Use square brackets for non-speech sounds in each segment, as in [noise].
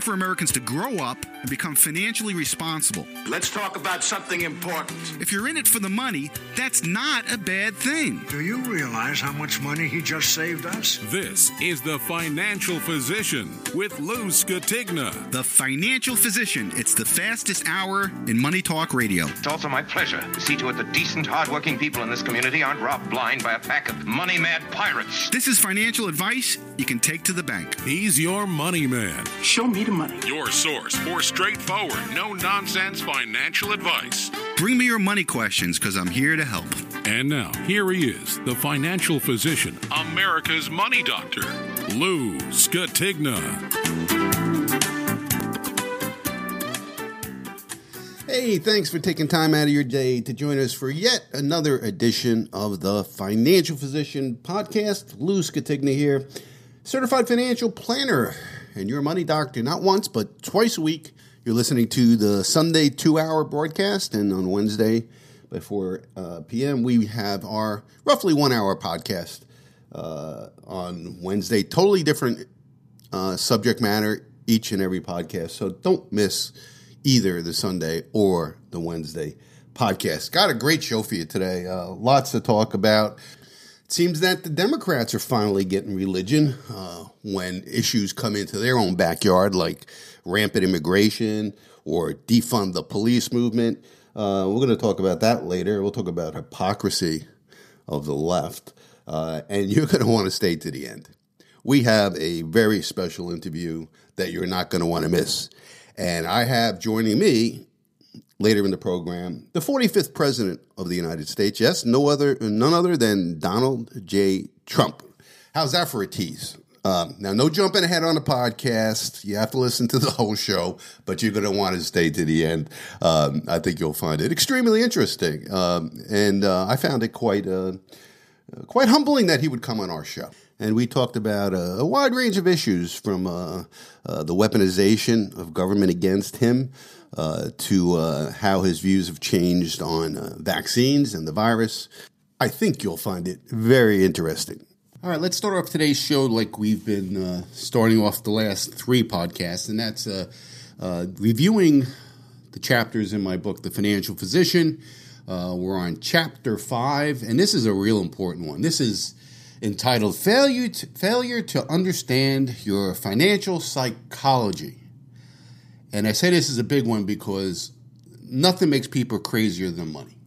time for Americans to grow up and become financially responsible. Let's talk about something important. If you're in it for the money, that's not a bad thing. Do you realize how much money he just saved us? This is The Financial Physician with Lou Scatigna. The Financial Physician. It's the fastest hour in Money Talk Radio. It's also my pleasure to see to it that decent, hardworking people in this community aren't robbed blind by a pack of money mad pirates. This is financial advice you can take to the bank. He's your money man. Show me the money. Your source for straightforward, no nonsense financial advice. Bring me your money questions because I'm here to help. And now, here he is, the financial physician, America's money doctor, Lou Scatigna. Hey, thanks for taking time out of your day to join us for yet another edition of the Financial Physician Podcast. Lou Scatigna here, certified financial planner and your money doctor, not once, but twice a week. You're listening to the Sunday two hour broadcast, and on Wednesday by 4 uh, p.m., we have our roughly one hour podcast uh, on Wednesday. Totally different uh, subject matter each and every podcast. So don't miss either the Sunday or the Wednesday podcast. Got a great show for you today. Uh, lots to talk about. It seems that the Democrats are finally getting religion uh, when issues come into their own backyard, like rampant immigration or defund the police movement. Uh, we're going to talk about that later. We'll talk about hypocrisy of the left. Uh, and [laughs] you're going to want to stay to the end. We have a very special interview that you're not going to want to miss. And I have joining me later in the program the 45th president of the United States. Yes, no other, none other than Donald J. Trump. How's that for a tease? Um, now, no jumping ahead on the podcast. You have to listen to the whole show, but you're going to want to stay to the end. Um, I think you'll find it extremely interesting, um, and uh, I found it quite uh, quite humbling that he would come on our show. And we talked about a, wide range of issues from uh, uh the weaponization of government against him uh, to uh, how his views have changed on vaccines and the virus. I think you'll find it very interesting. All right, let's start off today's show like we've been uh, starting off the last three podcasts, and that's uh, uh, reviewing the chapters in my book, The Financial Physician. Uh, we're on chapter five, and this is a real important one. This is entitled Failure to, Failure to Understand Your Financial Psychology. And I say this is a big one because nothing makes people crazier than money.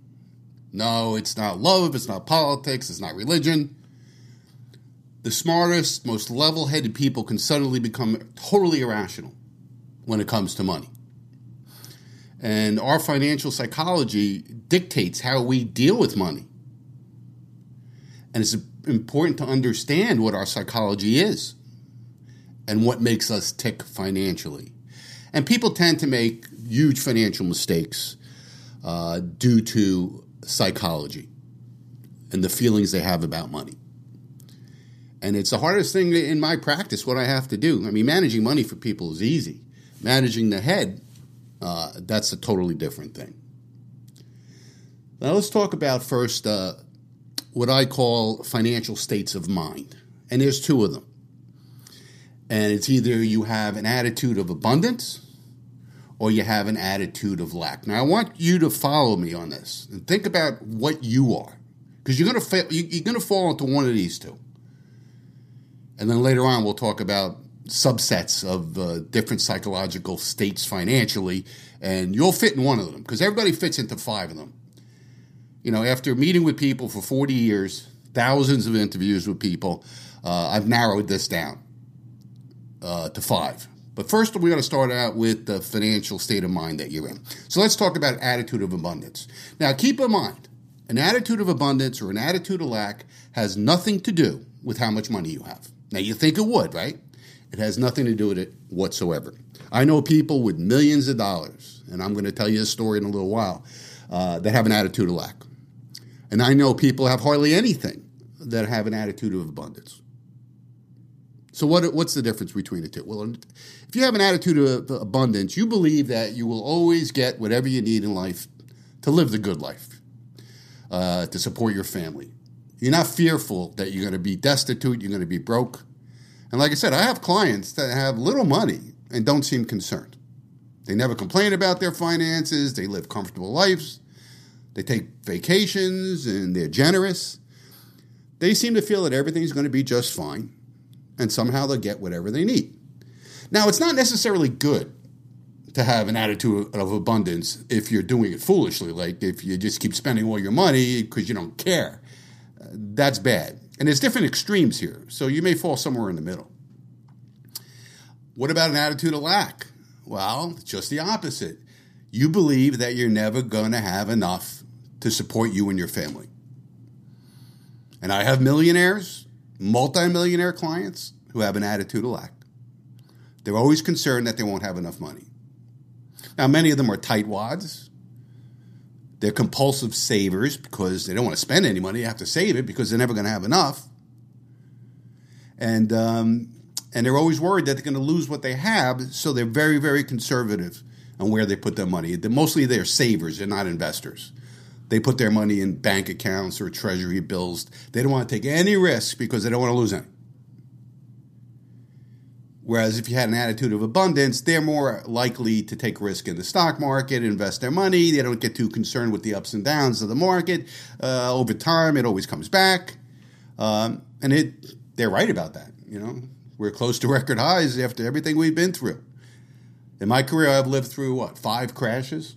No, it's not love, it's not politics, it's not religion the smartest, most level headed people can suddenly become totally irrational when it comes to money. And our financial psychology dictates how we deal with money. And it's important to understand what our psychology is and what makes us tick financially. And people tend to make huge financial mistakes uh, due to psychology and the feelings they have about money. And it's the hardest thing in my practice, what I have to do. I mean, managing money for people is easy. Managing the head, uh, that's a totally different thing. Now, let's talk about first uh, what I call financial states of mind. And there's two of them. And it's either you have an attitude of abundance or you have an attitude of lack. Now, I want you to follow me on this and think about what you are, because you're going to fail. You're going to fall into one of these two. And then later on, we'll talk about subsets of uh, different psychological states financially, and you'll fit in one of them because everybody fits into five of them. You know, after meeting with people for 40 years, thousands of interviews with people, uh, I've narrowed this down uh, to five. But first, we're going to start out with the financial state of mind that you're in. So let's talk about attitude of abundance. Now, keep in mind, an attitude of abundance or an attitude of lack has nothing to do with how much money you have. Now, you think it would, right? It has nothing to do with it whatsoever. I know people with millions of dollars, and I'm going to tell you a story in a little while, uh, that have an attitude of lack. And I know people have hardly anything that have an attitude of abundance. So, what, what's the difference between the two? Well, if you have an attitude of abundance, you believe that you will always get whatever you need in life to live the good life, uh, to support your family, you're not fearful that you're going to be destitute, you're going to be broke. And like I said, I have clients that have little money and don't seem concerned. They never complain about their finances, they live comfortable lives, they take vacations, and they're generous. They seem to feel that everything's going to be just fine, and somehow they'll get whatever they need. Now, it's not necessarily good to have an attitude of abundance if you're doing it foolishly, like if you just keep spending all your money because you don't care. That's bad. And there's different extremes here, so you may fall somewhere in the middle. What about an attitude of lack? Well, just the opposite. You believe that you're never going to have enough to support you and your family. And I have millionaires, multimillionaire clients who have an attitude of lack. They're always concerned that they won't have enough money. Now, many of them are tightwads. They're compulsive savers because they don't want to spend any money. They have to save it because they're never going to have enough. And um, and they're always worried that they're going to lose what they have, so they're very, very conservative on where they put their money. They're, mostly they're savers, they're not investors. They put their money in bank accounts or treasury bills. They don't want to take any risk because they don't want to lose any. Whereas if you had an attitude of abundance, they're more likely to take risk in the stock market, invest their money. They don't get too concerned with the ups and downs of the market. Uh, over time, it always comes back, um, and it they're right about that. You know, we're close to [laughs] record highs after everything we've been through. In my career, I've lived through what, five crashes?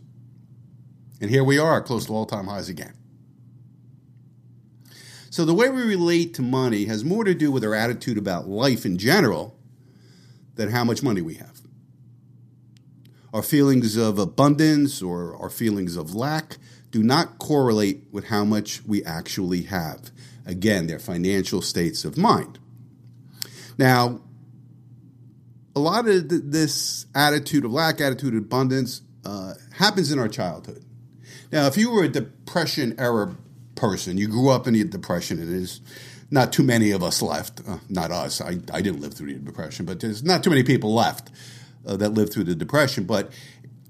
And here we are, close to all time highs again. So the way we relate to money has more to do with our attitude about life in general than how much money we have. Our feelings of abundance or our feelings of lack do not correlate with how much we actually have. Again, they're financial states of mind. Now, a lot of th- this attitude of lack, attitude of abundance, uh, happens in our childhood. Now, if you were a depression era person, you grew up in the depression, and there's not too many of us left. Uh, not us. I, I didn't live through the depression, but there's not too many people left uh, that lived through the depression. But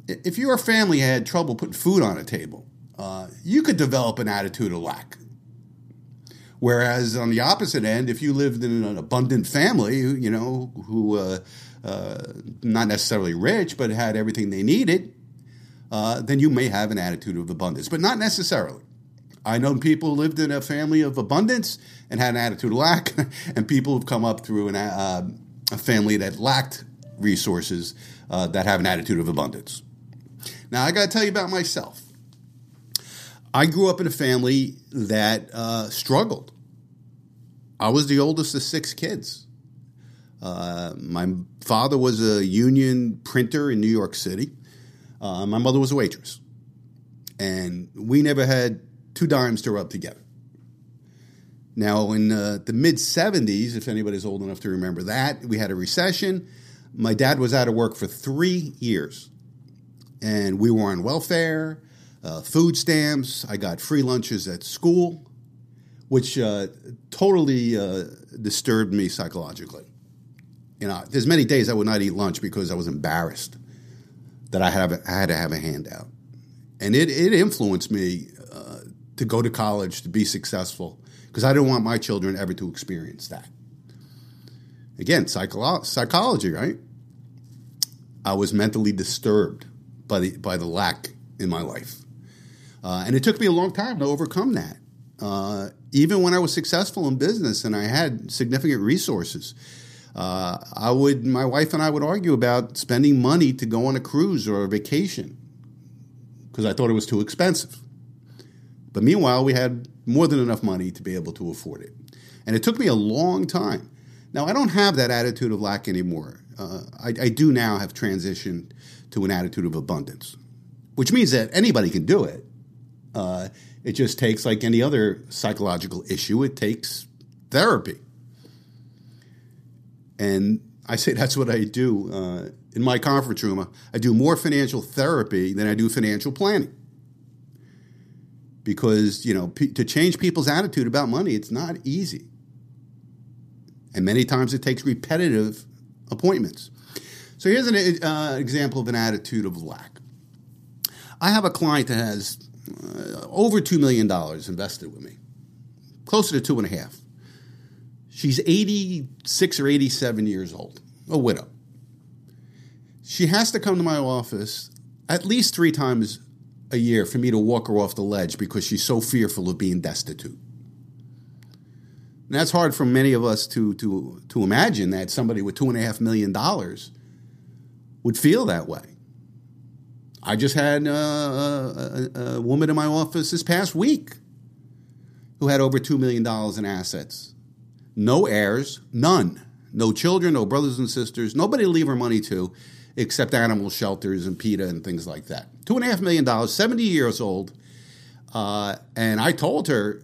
if your family had trouble putting food on a table, uh, you could develop an attitude of lack. Whereas on the opposite end, if you lived in an abundant family, you know, who uh, uh, not necessarily rich but had everything they needed, uh, then you may have an attitude of abundance, but not necessarily. I know people lived in a family of abundance and had an attitude of lack, [laughs] and people who've come up through an, uh, a family that lacked resources uh, that have an attitude of abundance. Now, I got to tell you about myself. I grew up in a family that uh, struggled. I was the oldest of six kids. Uh, my father was a union printer in New York City. Uh, my mother was a waitress. And we never had two dimes to rub together. Now, in uh, the mid 70s, if anybody's old enough to remember that, we had a recession. My dad was out of work for three years. And we were on welfare uh, food stamps. I got free lunches at school, which uh, totally uh, disturbed me psychologically. You know, there's many days I would not eat lunch because I was embarrassed that I had, I had to have a handout. And it, it influenced me to go to college, to be successful, because I didn't want my children ever to experience that. Again, psycholo- psychology, right? I was mentally disturbed by the, by the lack in my life. Uh, and it took me a long time to overcome that. Uh, even when I was successful in business and I had significant resources, uh, I would, my wife and I would argue about spending money to go on a cruise or a vacation because I thought it was too expensive. But meanwhile, we had more than enough money to be able to afford it. And it took me a long time. Now, I don't have that attitude of lack anymore. Uh, I, I do now have transitioned to an attitude of abundance, which means that anybody can do it. Uh, it just takes, like any other psychological issue, it takes therapy. And I say that's what I do uh, in my conference room. I do more financial therapy than I do financial planning. Because, you know, p- to change people's attitude about money, it's not easy. And many times it takes repetitive appointments. So here's an uh, example of an attitude of lack. I have a client that has uh, over $2 million invested with me, closer to two and a half. She's 86 or 87 years old, a widow. She has to come to my office at least three times a year for me to walk her off the ledge because she's so fearful of being destitute. And that's hard for many of us to, to, to imagine that somebody with two and a half million dollars would feel that way. I just had uh, a, a, a woman in my office this past week who had over $2 million in assets. No heirs, none. No children, no brothers and sisters, nobody to leave her money to except animal shelters and PETA and things like that. Two and a half million dollars, 70 years old. Uh, and I told her,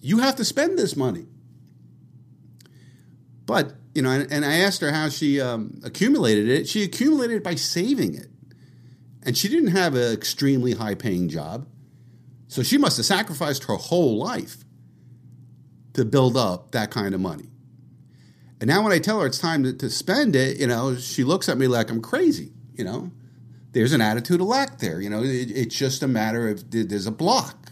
you have to spend this money. But, you know, and, and I asked her how she um, accumulated it. She accumulated it by saving it. And she didn't have an extremely high paying job. So she must have sacrificed her whole life to build up that kind of money. And now when I tell her it's time to, to spend it, you know, she looks at me like I'm crazy, you know. There's an attitude of lack there, you know. It, it's just a matter of there's a block.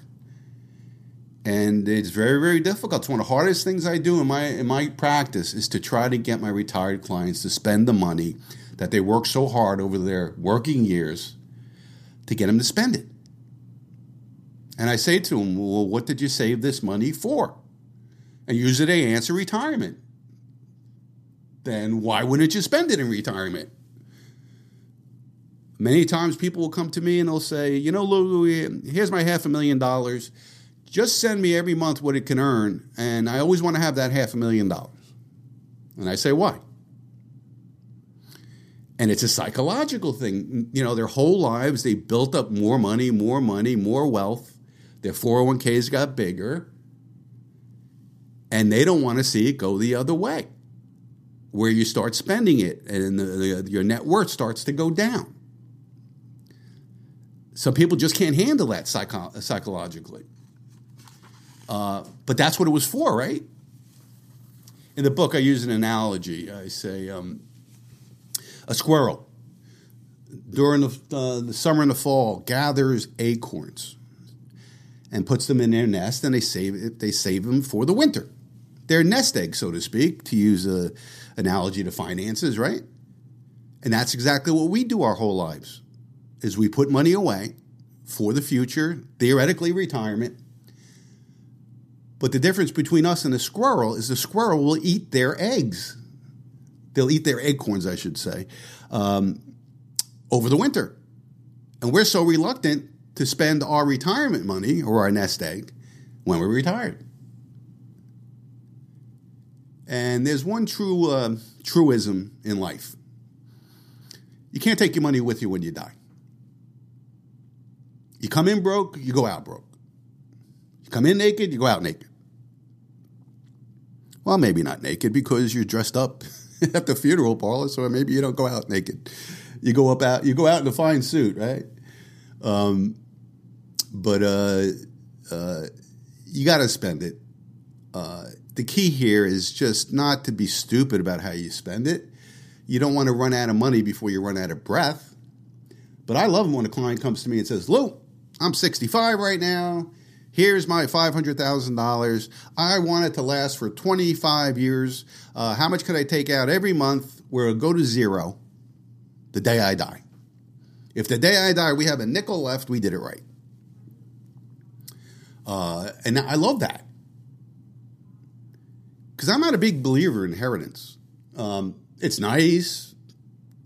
And it's very, very difficult. It's one of the hardest things I do in my in my practice is to try to get my retired clients to spend the money that they work so hard over their working years to get them to spend it. And I say to them, Well, what did you save this money for? And usually they answer retirement then why wouldn't you spend it in retirement? Many times people will come to me and they'll say, you know, Lou, here's my half a million dollars. Just send me every month what it can earn. And I always want to have that half a million dollars. And I say, why? And it's a psychological thing. You know, their whole lives, they built up more money, more money, more wealth. Their 401ks got bigger. And they don't want to see it go the other way where you start spending it and the, the, your net worth starts to go down. Some people just can't handle that psycho- psychologically. Uh, but that's what it was for, right? In the book, I use an analogy. I say um, a squirrel during the, uh, the summer and the fall gathers acorns and puts them in their nest, and they save they save them for the winter. They're nest eggs, so to speak, to use a analogy to finances, right? And that's exactly what we do our whole lives. Is we put money away for the future, theoretically retirement. But the difference between us and the squirrel is the squirrel will eat their eggs. They'll eat their acorns, I should say, um, over the winter. And we're so reluctant to spend our retirement money or our nest egg when we're retired. And there's one true uh, truism in life you can't take your money with you when you die. You come in broke, you go out broke. You come in naked, you go out naked. Well, maybe not naked because you're dressed up [laughs] at the funeral parlor, so maybe you don't go out naked. You go up out, you go out in a fine suit, right? Um, but uh, uh, you got to spend it. Uh, the key here is just not to be stupid about how you spend it. You don't want to run out of money before you run out of breath. But I love when a client comes to me and says, Lou, I'm 65 right now. Here's my $500,000. I want it to last for 25 years. Uh, how much could I take out every month where it'll go to zero the day I die? If the day I die we have a nickel left, we did it right. Uh, and I love that because I'm not a big believer in inheritance. Um, it's nice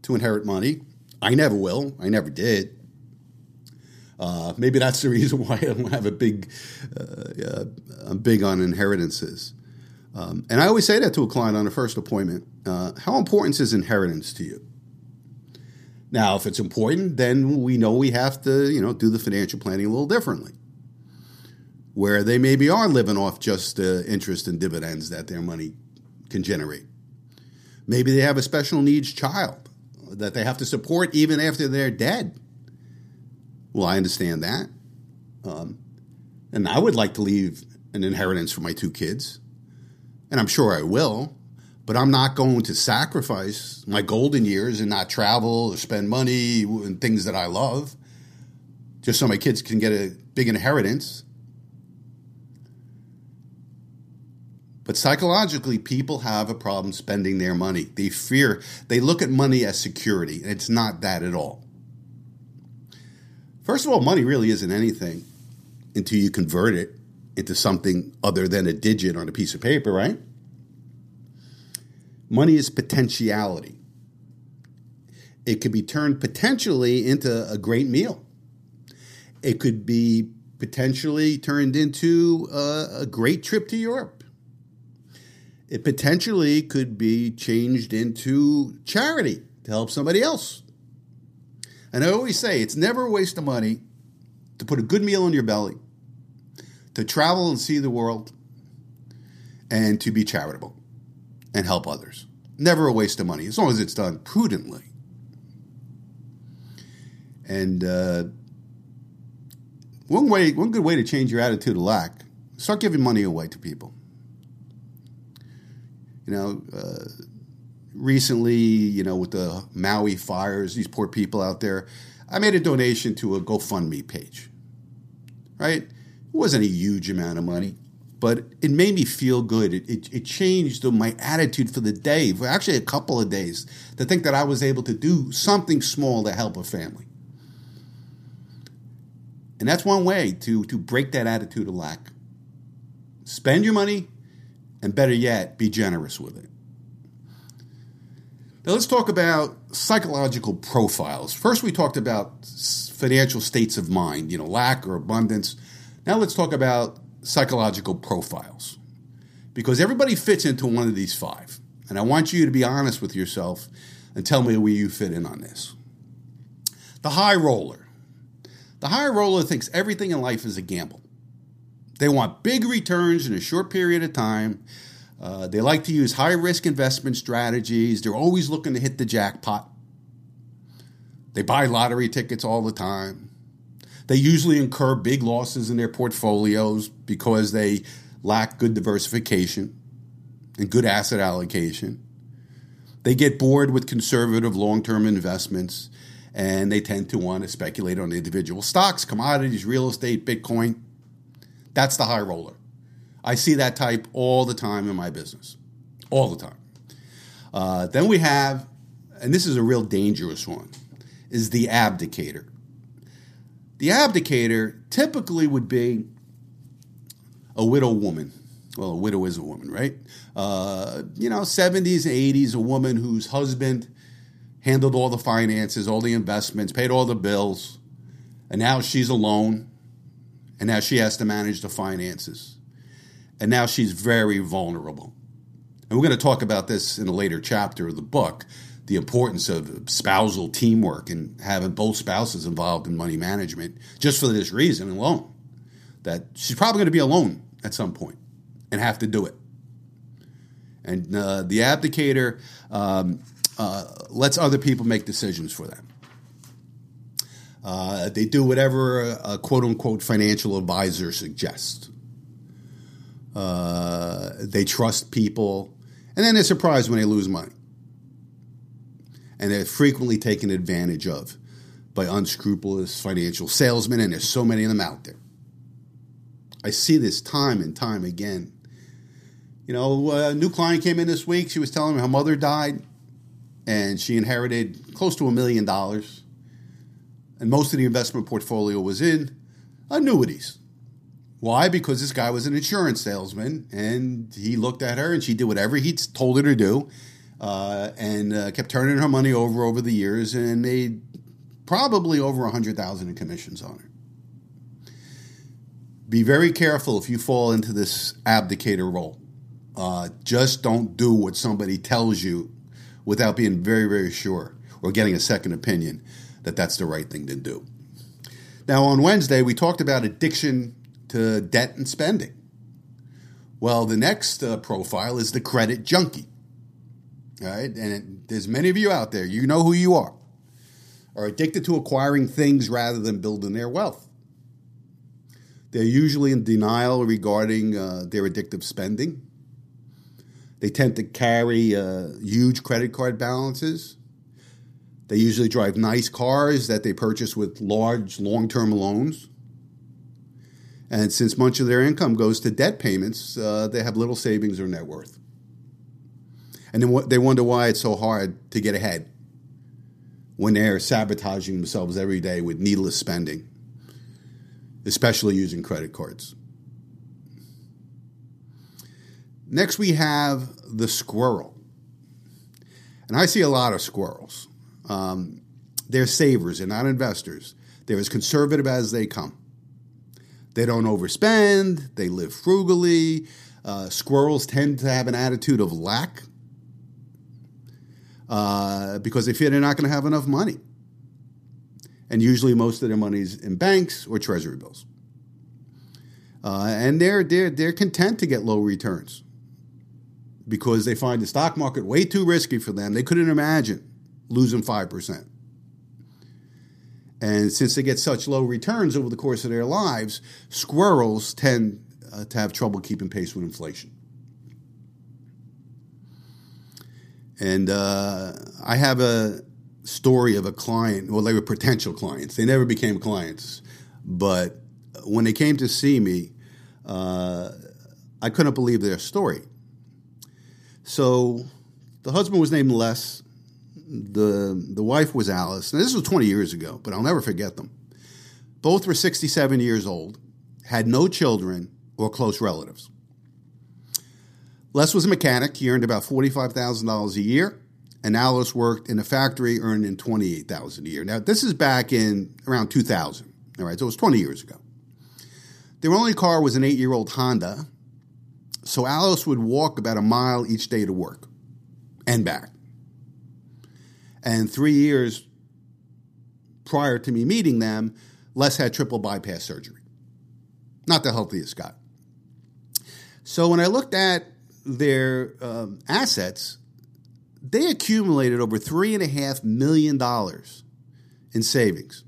to inherit money. I never will. I never did. Uh, maybe that's the [laughs] reason why I don't have a big. Uh, uh, I'm big on inheritances, um, and I always say that to a client on a first appointment. Uh, how important is inheritance to you? Now, if it's important, then we know we have to, you know, do the financial planning a little differently where they maybe are living off just uh, interest and dividends that their money can generate. Maybe they have a special needs child that they have to support even after they're dead. Well, I understand that. Um, and I would like to leave an inheritance for my two kids. And I'm sure I will. But I'm not going to sacrifice my golden years and not travel or spend money and things that I love just so my kids can get a big inheritance. But psychologically, people have a problem spending their money. They fear, they look at money as security, and it's not that at all. First of all, money really isn't anything until you convert it into something other than a digit on a piece of paper, right? Money is potentiality. It could be turned potentially into a great meal. It could be potentially turned into a, a great trip to Europe. It potentially could be changed into charity to help somebody else. And I always say it's never a waste of money to put a good meal in your belly, to travel and see the world, and to be charitable and help others. Never a waste of money, as long as it's done prudently. And uh, one way, one good way to change your attitude of lack: start giving money away to people. You know, uh, recently, you know, with the Maui fires, these poor people out there, I made a donation to a GoFundMe page. Right? It wasn't a huge amount of money, but it made me feel good. It, it, it changed my attitude for the day, for actually a couple of days, to think that I was able to do something small to help a family. And that's one way to, to break that attitude of lack. Spend your money, and better yet, be generous with it. Now, let's talk about psychological profiles. First, we talked about financial states of mind, you know, lack or abundance. Now, let's talk about psychological profiles because everybody fits into one of these five. And I want you to be honest with yourself and tell me where you fit in on this. The high roller. The high roller thinks everything in life is a gamble. They want big returns in a short period of time. Uh, they like to use high risk investment strategies. They're always looking to hit the jackpot. They buy lottery tickets all the time. They usually incur big losses in their portfolios because they lack good diversification and good asset allocation. They get bored with conservative long term investments and they tend to want to speculate on individual stocks, commodities, real estate, Bitcoin. That's the high roller. I see that type all the time in my business, all the time. Uh, then we have, and this is a real dangerous one, is the abdicator. The abdicator typically would be a widow woman. Well, a widow is a woman, right? Uh, you know, 70s, 80s, a woman whose husband handled all the finances, all the investments, paid all the bills, and now she's alone, and now she has to manage the finances. And now she's very vulnerable. And we're going to talk about this in a later chapter of the book the importance of spousal teamwork and having both spouses involved in money management just for this reason alone. That she's probably going to be alone at some point and have to do it. And uh, the abdicator um, uh, lets other people make decisions for them. Uh, they do whatever a quote unquote financial advisor suggests. Uh, they trust people, and then they're surprised when they lose money. And they're frequently taken advantage of by unscrupulous financial salesmen, and there's so many of them out there. I see this time and time again. You know, a new client came in this week. She was telling me her mother died, and she inherited close to a million dollars. And most of the investment portfolio was in annuities. Why? Because this guy was an insurance salesman, and he looked at her, and she did whatever he told her to do, uh, and uh, kept turning her money over over the years, and made probably over a hundred thousand in commissions on her. Be very careful if you fall into this abdicator role. Uh, just don't do what somebody tells you without being very, very sure or getting a second opinion that that's the right thing to do. Now, on Wednesday, we talked about addiction to debt and spending. Well, the next uh, profile is the credit junkie. All right, and it, there's many of you out there. You know who you are. Are addicted to acquiring things rather than building their wealth. They're usually in denial regarding uh, their addictive spending. They tend to carry uh, huge credit card balances. They usually drive nice cars that they purchase with large long term loans. And since much of their income goes to debt payments, uh, they have little savings or net worth. And then they wonder why it's so hard to get ahead when they're sabotaging themselves every day with needless spending, especially using credit cards. Next, we have the squirrel. And I see a lot of squirrels. Um, they're savers, they're not investors. They're as conservative as they come. They don't overspend, they live frugally. Uh, squirrels tend to have an attitude of lack uh, because they feel they're not going to have enough money. And usually, most of their money is in banks or treasury bills. Uh, and they're, they're, they're content to get low returns because they find the stock market way too risky for them. They couldn't imagine losing 5%. And since they get such low returns over the course of their lives, squirrels tend uh, to have trouble keeping pace with inflation. And uh, I have a story of a client. Well, they were potential clients. They never became clients, but when they came to see me, uh, I couldn't believe their story. So the husband was named Les the the wife was Alice. Now, this was 20 years ago, but I'll never forget them. Both were 67 years old, had no children or close relatives. Les was a mechanic. He earned about $45,000 a year, and Alice worked in a factory earning $28,000 a year. Now, this is back in around 2000. All right, so it was 20 years ago. Their only car was an eight year old Honda, so Alice would walk about a mile each day to work and back. And three years prior to me meeting them, Les had triple bypass surgery. Not the healthiest guy. So when I looked at their um, assets, they accumulated over $3.5 million in savings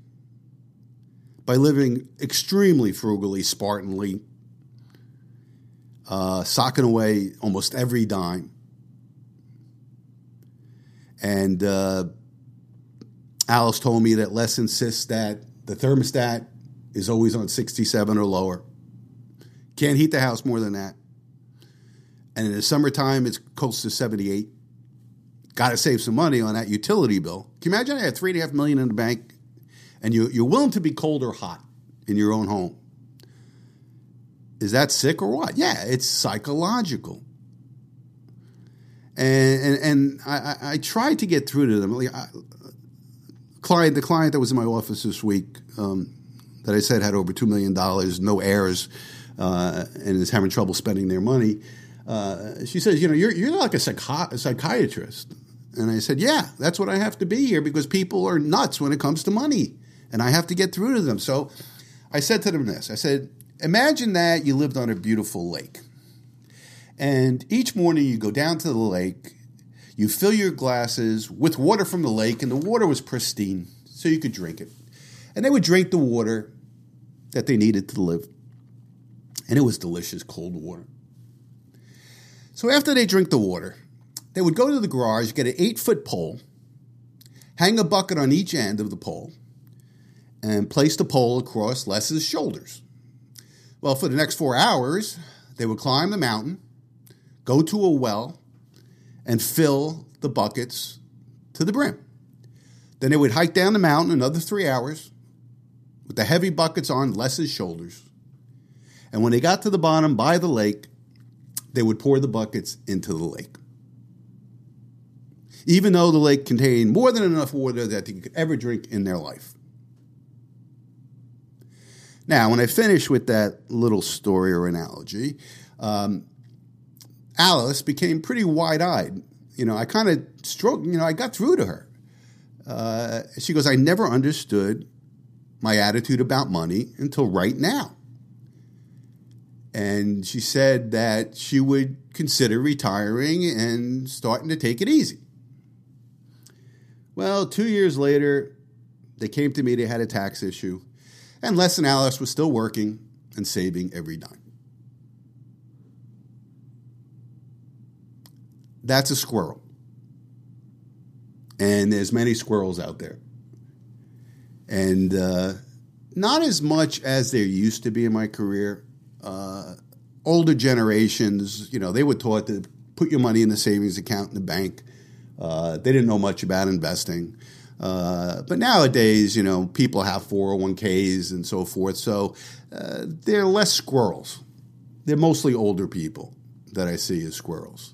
by living extremely frugally, Spartanly, uh, socking away almost every dime. And uh, Alice told me that Les insists that the thermostat is always on 67 or lower. Can't heat the house more than that. And in the summertime, it's close to 78. Got to save some money on that utility bill. Can you imagine I had three and a half million in the bank and you, you're willing to be cold or hot in your own home? Is that sick or what? Yeah, it's psychological and and, and I, I, tried to get through to them. Like, I, client, the client that was in my office this week, um, that I said had over two million dollars, no heirs, uh, and is having trouble spending their money. Uh, she says, "You know, you're you're like a, psychi- a psychiatrist." And I said, "Yeah, that's what I have to be here because people are nuts when it comes to money, and I have to get through to them." So I said to them this: I said, "Imagine that you lived on a beautiful lake." And each morning you go down to the lake, you fill your glasses with water from the lake, and the water was pristine, so you could drink it. And they would drink the water that they needed to live. And it was delicious cold water. So after they drink the water, they would go to the garage, get an eight foot pole, hang a bucket on each end of the pole, and place the pole across Les's shoulders. Well, for the next four hours, they would climb the mountain, go to a well and fill the buckets to the brim. Then they would hike down the mountain another three hours with the heavy buckets on Les's shoulders. And when they got to the bottom by the lake, they would pour the buckets into the lake. Even though the lake contained more than enough water that they could ever drink in their life. Now, when I finish with that little story or analogy, um, Alice became pretty wide eyed. You know, I kind of stroked, you know, I got through to her. Uh, she goes, I never understood my attitude about money until right now. And she said that she would consider retiring and starting to take it easy. Well, two years later, they came to me, they had a tax issue, and Les and Alice was still working and saving every dime. That's a squirrel. And there's many squirrels out there. And uh, not as much as there used to be in my career. Uh, older generations, you know, they were taught to put your money in the savings account in the bank. Uh, they didn't know much about investing. Uh, but nowadays, you know, people have 401ks and so forth. So uh, they're less squirrels. They're mostly older people that I see as squirrels.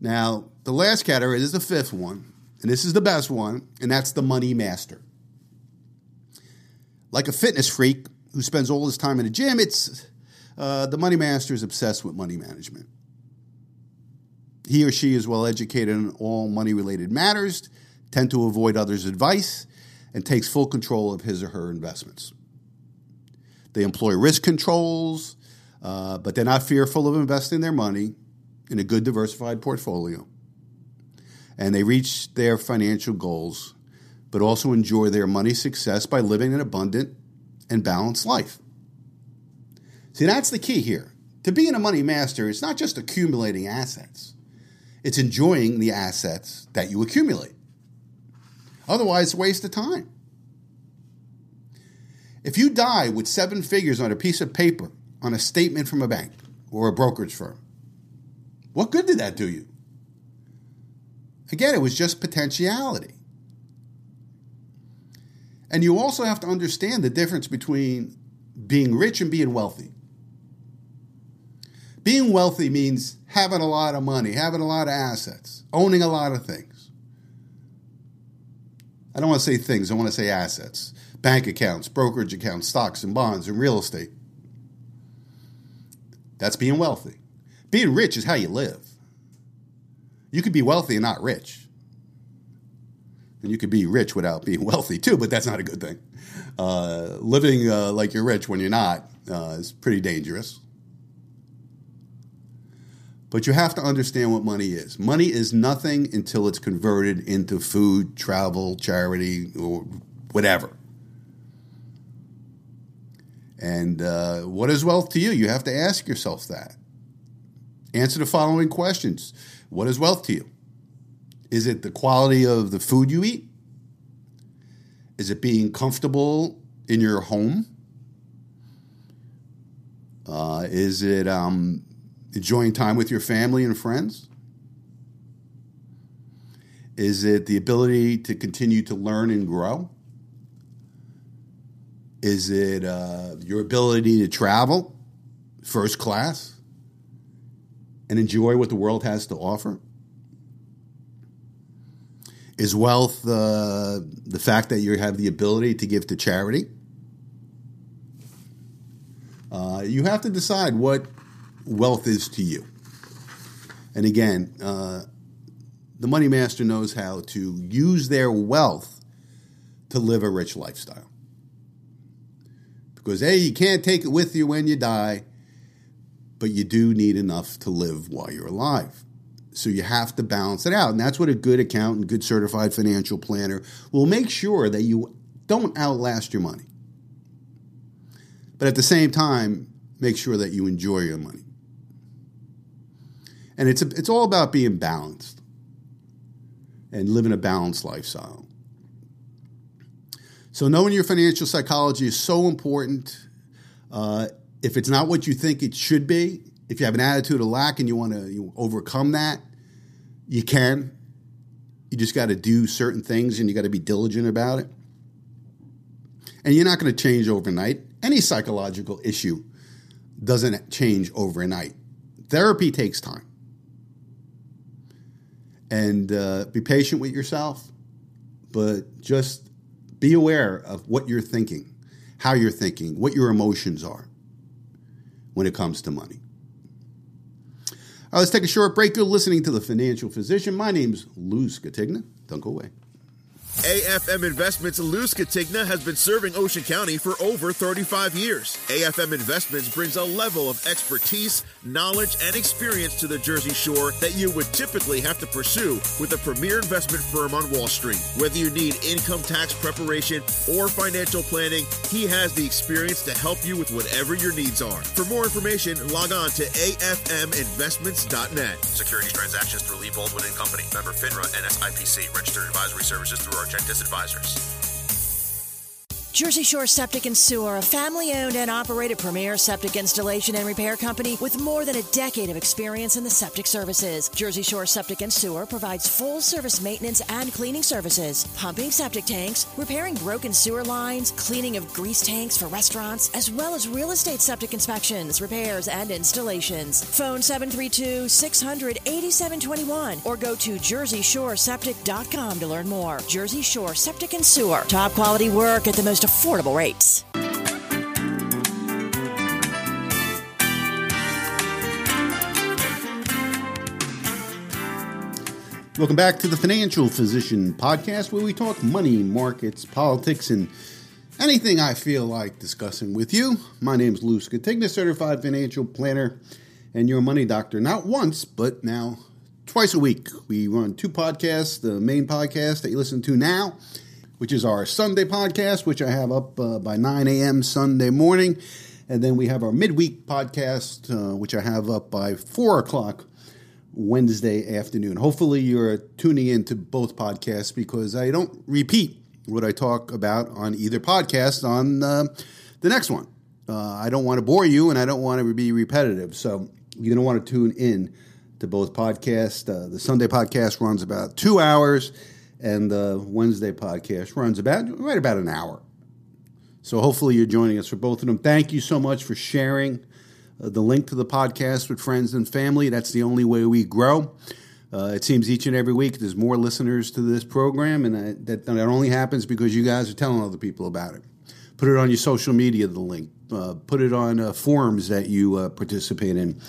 Now, the last category is the fifth one, and this is the best one, and that's the money master. Like a fitness freak who spends all his time in the gym, it's uh, the money master is obsessed with money management. He or she is well educated in all money related matters, tend to avoid others' advice, and takes full control of his or her investments. They employ risk controls, uh, but they're not fearful of investing their money in a good diversified portfolio. And they reach their financial goals, but also enjoy their money success by living an abundant and balanced life. See, that's the key here. To being a money master, it's not just accumulating assets, it's enjoying the assets that you accumulate. Otherwise, it's a waste of time. If you die with seven figures on a piece of paper on a statement from a bank or a brokerage firm, what good did that do you? Again, it was just potentiality. And you also have to understand the difference between being rich and being wealthy. Being wealthy means having a lot of money, having a lot of assets, owning a lot of things. I don't want to say things, I want to say assets. Bank accounts, brokerage accounts, stocks and bonds, and real estate. That's being wealthy. Being rich is how you live. You could be wealthy and not rich. And you could be rich without being [laughs] wealthy too, but that's not a good thing. Uh, living uh, like you're rich when you're not uh, is pretty dangerous. But you have to understand what money is. Money is nothing until it's converted into food, travel, charity, or whatever. And uh, what is wealth to you? You have to ask yourself that. Answer the following questions What is wealth to you? Is it the quality of the food you eat? Is it being comfortable in your home? Uh, is it um, enjoying time with your family and friends? Is it the ability to continue to learn and grow? Is it uh, your ability to travel first class and enjoy what the world has to offer? Is wealth uh, the fact that you have the ability to give to charity? Uh, you have to decide what wealth is to you. And again, uh, the money master knows how to use their wealth to live a rich lifestyle. Because, A, you can't take it with you when you die, but you do need enough to live while you're alive. So you have to balance it out. And that's what a good accountant, good certified financial planner will make sure that you don't outlast your money. But at the same time, make sure that you enjoy your money. And it's, a, it's all about being balanced and living a balanced lifestyle. So, knowing your financial psychology is so important. Uh, if it's not what you think it should be, if you have an attitude of lack and you want to overcome that, you can. You just got to do certain things and you got to be diligent about it. And you're not going to change overnight. Any psychological issue doesn't change overnight. Therapy takes time. And uh, be patient with yourself, but just be aware of what you're thinking, how you're thinking, what your emotions are when it comes to money. All right, let's take a short break. You're listening to The Financial Physician. My name's Lou Scatigna. Don't go away. AFM Investments Lou Scatigna has been serving Ocean County for over 35 years. AFM Investments brings a level of expertise, knowledge, and experience to the Jersey Shore that you would typically have to pursue with a premier investment firm on Wall Street. Whether you need income tax preparation or financial planning, he has the experience to help you with whatever your needs are. For more information, log on to afminvestments.net. Securities transactions through Lee Baldwin and Company. Member FINRA and SIPC. Registered advisory services through Argentis Advisors. Jersey Shore Septic and Sewer, a family owned and operated premier septic installation and repair company with more than a decade of experience in the septic services. Jersey Shore Septic and Sewer provides full service maintenance and cleaning services, pumping septic tanks, repairing broken sewer lines, cleaning of grease tanks for restaurants, as well as real estate septic inspections, repairs, and installations. Phone 732 600 8721 or go to jerseyshoreseptic.com to learn more. Jersey Shore Septic and Sewer. Top quality work at the most affordable rates. Welcome back to the Financial Physician Podcast, where we talk money, markets, politics, and anything I feel like discussing with you. My name is Lou Scatigna, certified financial planner and your money doctor. Not once, but now twice a week. We run two podcasts the main podcast that you listen to now, which is our Sunday podcast, which I have up uh, by 9 a.m. Sunday morning. And then we have our midweek podcast, uh, which I have up by 4 o'clock Wednesday afternoon. Hopefully, you're tuning in to both podcasts because I don't repeat what I talk about on either podcast on uh, the next one. Uh, I don't want to bore you and I don't want to be repetitive. So, you're going to want to tune in to both podcasts. Uh, the Sunday podcast runs about two hours, and the Wednesday podcast runs about right about an hour. So, hopefully, you're joining us for both of them. Thank you so much for sharing uh, the link to the podcast with friends and family. That's the only way we grow. Uh, it seems each and every week there's more listeners to this program, and I, that, that only happens because you guys are telling other people about it. Put it on your social media, the link. Uh, put it on uh, forums that you uh, participate in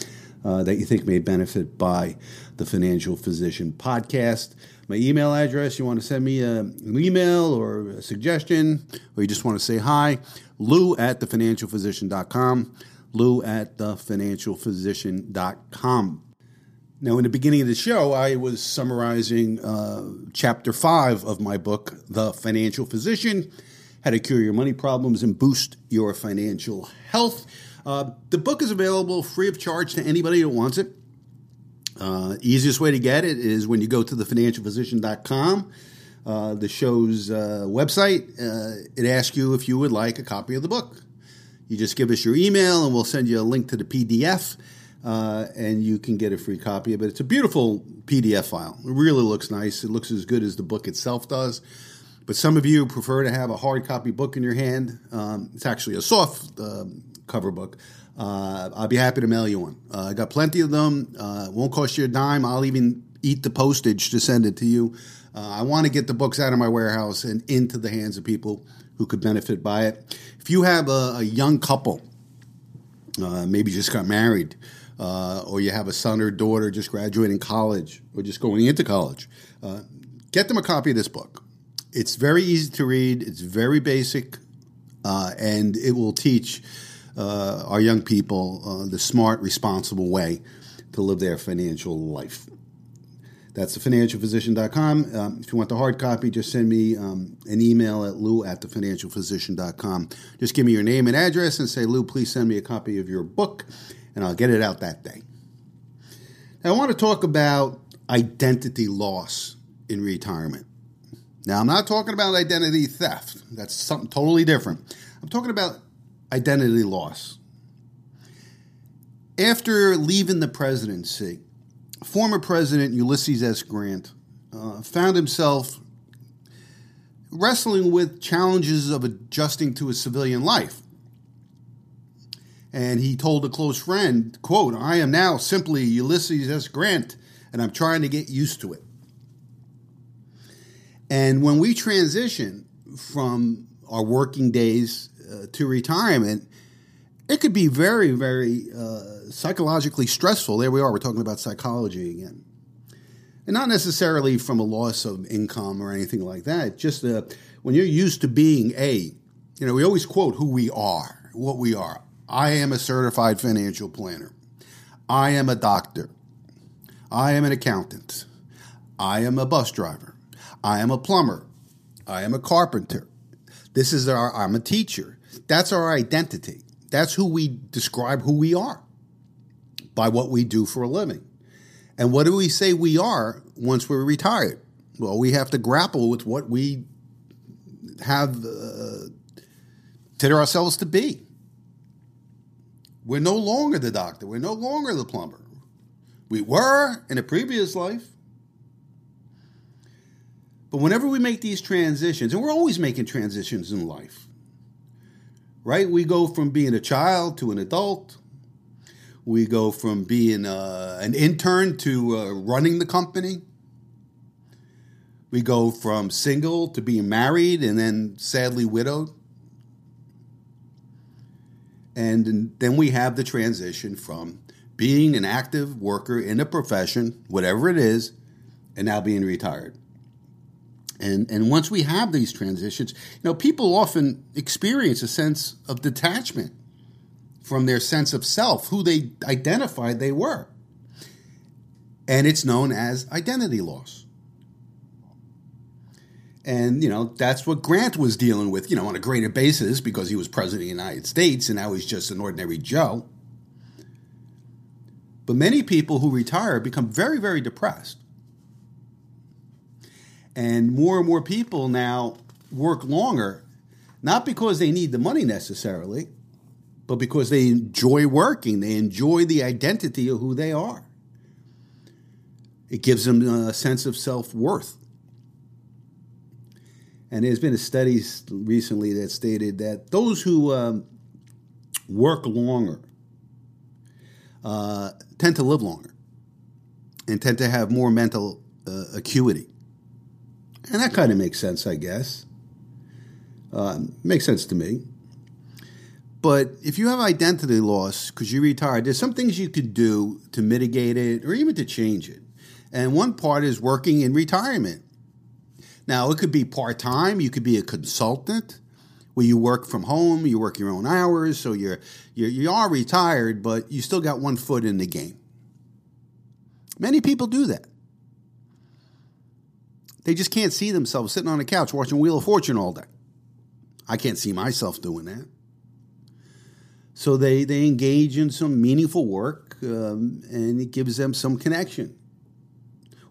that you think may benefit by the Financial Physician podcast. My email address, you want to send me a, an email or a suggestion, or you just want to say hi, lou at thefinancialphysician.com lou at thefinancialphysician.com. Now, in the beginning of the show, I was summarizing uh, chapter five of my book, The Financial Physician How to Cure Your Money Problems and Boost Your Financial Health. Uh, the book is available free of charge to anybody that wants it. Uh, easiest way to get it is when you go to thefinancialphysician.com, uh, the show's uh, website. Uh, it asks you if you would like a copy of the book. You just give us your email and we'll send you a link to the PDF uh, and you can get a free copy of it. It's a beautiful PDF file. It really looks nice. It looks as good as the book itself does. But some of you prefer to have a hard copy book in your hand. Um, it's actually a soft uh, cover book. Uh, I'll be happy to mail you one. Uh, I got plenty of them. Uh, won't cost you a dime. I'll even eat the postage to send it to you. Uh, I want to get the books out of my warehouse and into the hands of people who could benefit by it. If you have a, a young couple, uh, maybe just got married, uh, or you have a son or daughter just graduating college or just going into college, get them a copy of this book. It's very easy to read, it's very basic, and it will teach uh, our young people uh, the smart, responsible way to live their financial life. That's thefinancialphysician.com. Um, if you want the hard copy, just send me um, an email at lou at thefinancialphysician.com. Just give me your name and address and say, Lou, please send me a copy of your book, and I'll get it out that day. Now, I want to talk about identity loss in retirement. Now, I'm not talking about identity theft, that's something totally different. I'm talking about identity loss. After leaving the presidency, former President Ulysses S. Grant uh, found himself wrestling with challenges of adjusting to a civilian life. And he told a close friend, quote, I am now simply Ulysses S. Grant, and I'm trying to get used to it. And when we transition from our working days uh, to retirement, it could be very, very uh, psychologically stressful. There we are, we're talking about psychology again. And not necessarily from a loss of income or anything like that. Just uh, when you're used to being a, you know, we always quote who we are, what we are. I am a certified financial planner. I am a doctor. I am an accountant. I am a bus driver. I am a plumber. I am a carpenter. This is our, I'm a teacher. That's our identity. That's who we describe who we are by what we do for a living. And what do we say we are once we're retired? Well, we have to grapple with what we have uh, ourselves to be. We're no longer the doctor. We're no longer the plumber. We were in a previous life. But whenever we make these transitions, and we're always making transitions in life, right? We go from being a child to an adult. We go from being uh, an intern to uh, running the company. We go from single to being married and then sadly widowed. And then we have the transition from being an active worker in a profession, whatever it is, and now being retired. And, and once we have these transitions, you know, people often experience a sense of detachment from their sense of self, who they identified they were. And it's known as identity loss. And, you know, that's what Grant was dealing with, you know, on a greater basis because he was president of the United States and now he's just an ordinary Joe. But many people who retire become very, very depressed. And more and more people now work longer, not because they need the money necessarily, but because they enjoy working. They enjoy the identity of who they are. It gives them a sense of self worth. And there's been a study recently that stated that those who um, work longer uh, tend to live longer and tend to have more mental uh, acuity. And that kind of makes sense, I guess. Uh, makes sense to me. But if you have identity loss because you retired, there's some things you could do to mitigate it or even to change it. And one part is working in retirement. Now, it could be part time, you could be a consultant where you work from home, you work your own hours, so you're, you're you are retired, but you still got one foot in the game. Many people do that. They just can't see themselves sitting on a couch watching Wheel of Fortune all day. I can't see myself doing that. So they, they engage in some meaningful work um, and it gives them some connection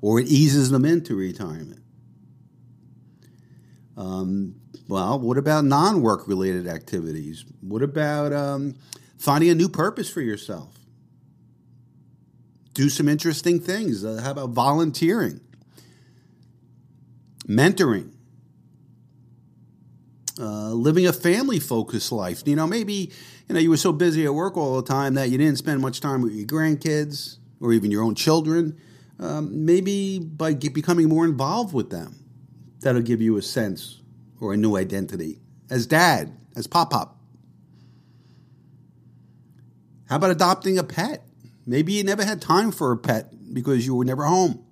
or it eases them into retirement. Um, well, what about non work related activities? What about um, finding a new purpose for yourself? Do some interesting things. Uh, how about volunteering? Mentoring, uh, living a family focused life. You know, maybe you know you were so busy at work all the time that you didn't spend much time with your grandkids or even your own children. Um, maybe by becoming more involved with them, that'll give you a sense or a new identity as dad, as pop pop. How about adopting a pet? Maybe you never had time for a pet because you were never home.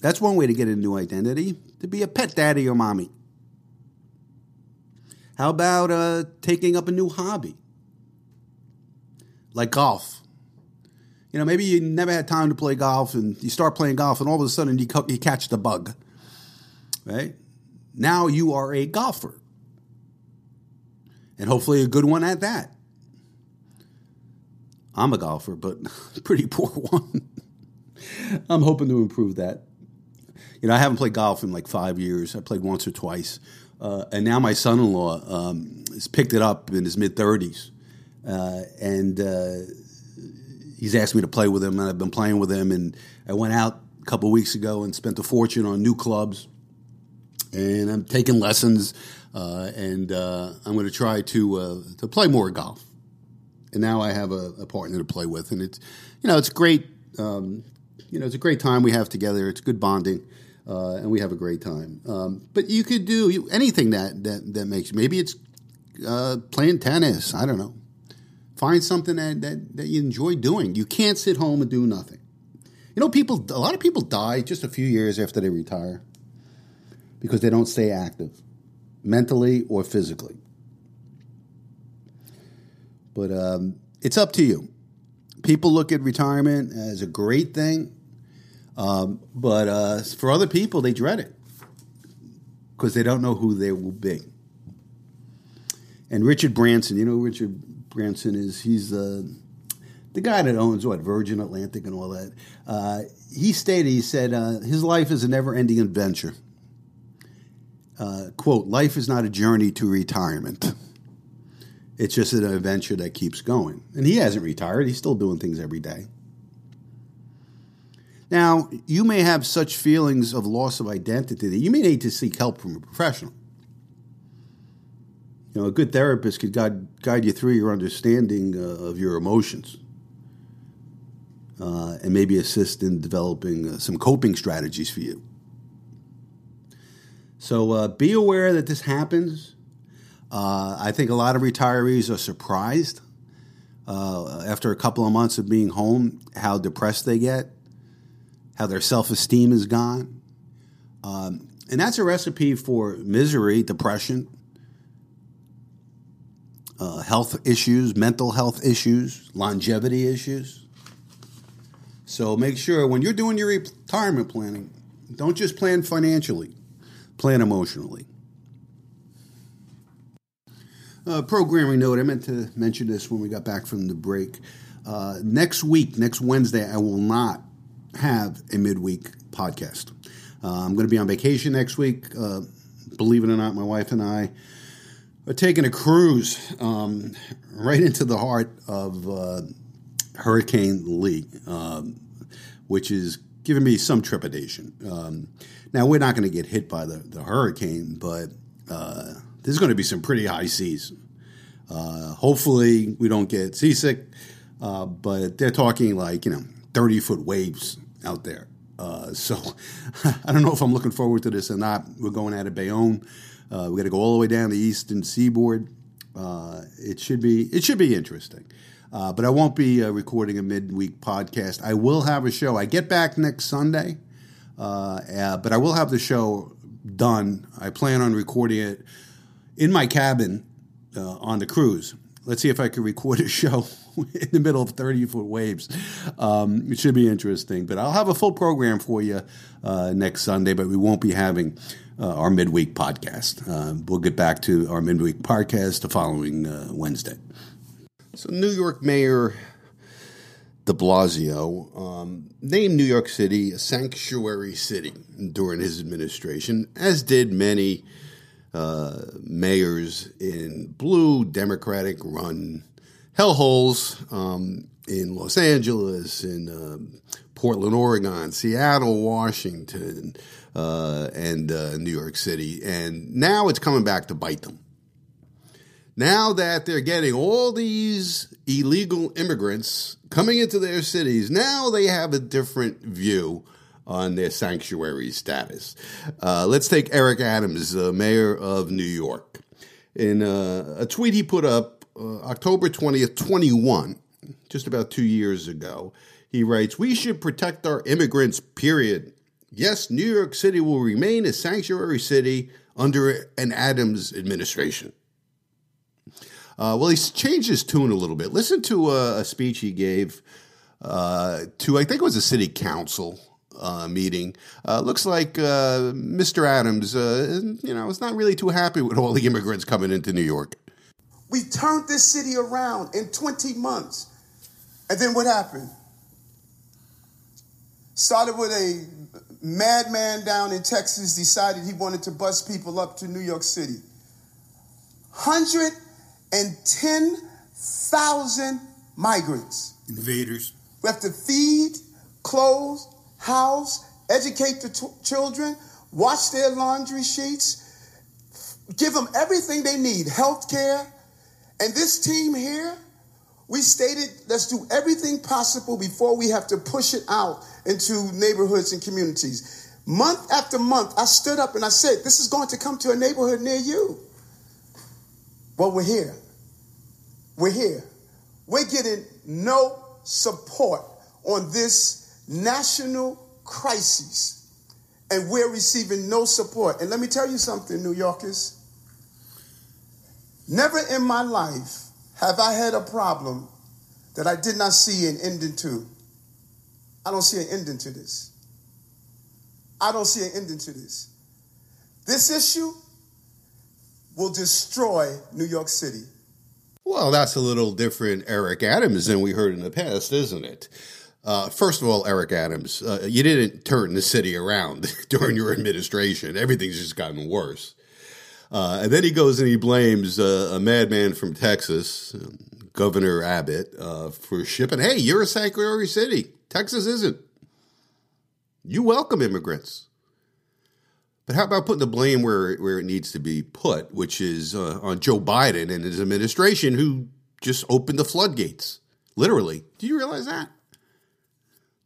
That's one way to get a new identity to be a pet daddy or mommy. How about uh, taking up a new hobby? Like golf. You know, maybe you never had time to play golf and you start playing golf and all of a sudden you, you catch the bug. Right? Now you are a golfer. And hopefully a good one at that. I'm a golfer, but [laughs] pretty poor one. I'm hoping to improve that you know, I haven't played golf in like five years. I played once or twice. Uh, and now my son-in-law um, has picked it up in his mid 30s, uh, and uh, he's asked me to play with him, and I've been playing with him. And I went out a couple weeks ago and spent a fortune on new clubs, and I'm taking lessons, uh, and uh, I'm going to try to uh, to play more golf. And now I have a, a, partner to play with, and it's you know it's great. Um, you know, it's a great time we have together. It's good bonding uh, and we have a great time. Um, but you could do anything that that that makes maybe it's uh, playing tennis. I don't know. Find something that, that that you enjoy doing. You can't sit home and do nothing. You know, people. A lot of people die just a few years after they retire because they don't stay active, mentally or physically. But um, it's up to you. People look at retirement as a great thing um, but uh, for other people, they dread it because they don't know who they will be. And Richard Branson, you know Richard Branson is? He's the the guy that owns what Virgin Atlantic and all that. Uh, he stated, he said, uh, his life is a never-ending adventure. uh, quote, life is not a journey to retirement. It's just an adventure that keeps going. And he hasn't retired, he's still doing things every day. Now, you may have such feelings of loss of identity that you may need to seek help from a professional. You know, a good therapist could guide, guide you through your understanding uh, of your emotions uh, and maybe assist in developing uh, some coping strategies for you. So uh, be aware that this happens. Uh, I think a lot of retirees are surprised uh, after a couple of months of being home how depressed they get how their self esteem is gone. Um, and that's a recipe for misery, depression, uh, health issues, mental health issues, longevity issues. So make sure when you're doing your retirement planning, don't just plan financially, plan emotionally. Uh, programming note, I meant to mention this when we got back from the break. Uh, next week, next Wednesday, I will not have a midweek podcast. Uh, I'm going to be on vacation next week. Uh, believe it or not, my wife and I are taking a cruise um, right into the heart of uh, Hurricane Lee, um, which is giving me some trepidation. Um, now, we're not going to get hit by the, the hurricane, but uh, there's going to be some pretty high seas. Uh, hopefully, we don't get seasick, uh, but they're talking like, you know, 30 foot waves out there. Uh, so [laughs] I don't know if I'm looking forward to this or not. We're going out of Bayonne. Uh, we got to go all the way down the eastern seaboard. Uh, it should be it should be interesting. Uh, but I won't be uh, recording a midweek podcast. I will have a show. I get back next Sunday, uh, but I will have the show done. I plan on recording it in my cabin on the cruise. Let's see if I can record a show [laughs] in the middle of 30 foot waves. Um, it should be interesting. But I'll have a full program for you uh, next Sunday, but we won't be having uh, our midweek podcast. Uh, we'll get back to our midweek podcast the following uh, Wednesday. So, New York Mayor de Blasio um, named New York City a sanctuary city during his administration, as did many. Uh, mayors in blue Democratic run hellholes um, in Los Angeles, in uh, Portland, Oregon, Seattle, Washington, uh, and uh, New York City. And now it's coming back to bite them. Now that they're getting all these illegal immigrants coming into their cities, now they have a different view on their sanctuary status. Uh, let's take Eric Adams, uh, mayor of New York. In uh, a tweet he put up uh, October 20th, 21, just about two years ago, he writes, We should protect our immigrants, period. Yes, New York City will remain a sanctuary city under an Adams administration. Uh, well, he's changed his tune a little bit. Listen to a, a speech he gave uh, to, I think it was a city council uh, meeting. Uh, looks like uh, Mr. Adams, uh, you know, is not really too happy with all the immigrants coming into New York. We turned this city around in 20 months. And then what happened? Started with a madman down in Texas decided he wanted to bus people up to New York City. 110,000 migrants. Invaders. We have to feed, clothe, house, educate the t- children, wash their laundry sheets, give them everything they need health care, and this team here, we stated let's do everything possible before we have to push it out into neighborhoods and communities. Month after month, I stood up and I said, This is going to come to a neighborhood near you. Well, we're here. We're here. We're getting no support on this national crises, and we're receiving no support. And let me tell you something, New Yorkers. Never in my life have I had a problem that I did not see an ending to. I don't see an ending to this. I don't see an ending to this. This issue will destroy New York City. Well, that's a little different Eric Adams than we heard in the past, isn't it? Uh, first of all, Eric Adams, uh, you didn't turn the city around [laughs] during your administration. Everything's just gotten worse. Uh, and then he goes and he blames uh, a madman from Texas, um, Governor Abbott, uh, for shipping. Hey, you're a sanctuary city. Texas isn't. You welcome immigrants. But how about putting the blame where, where it needs to be put, which is uh, on Joe Biden and his administration, who just opened the floodgates? Literally. Do you realize that?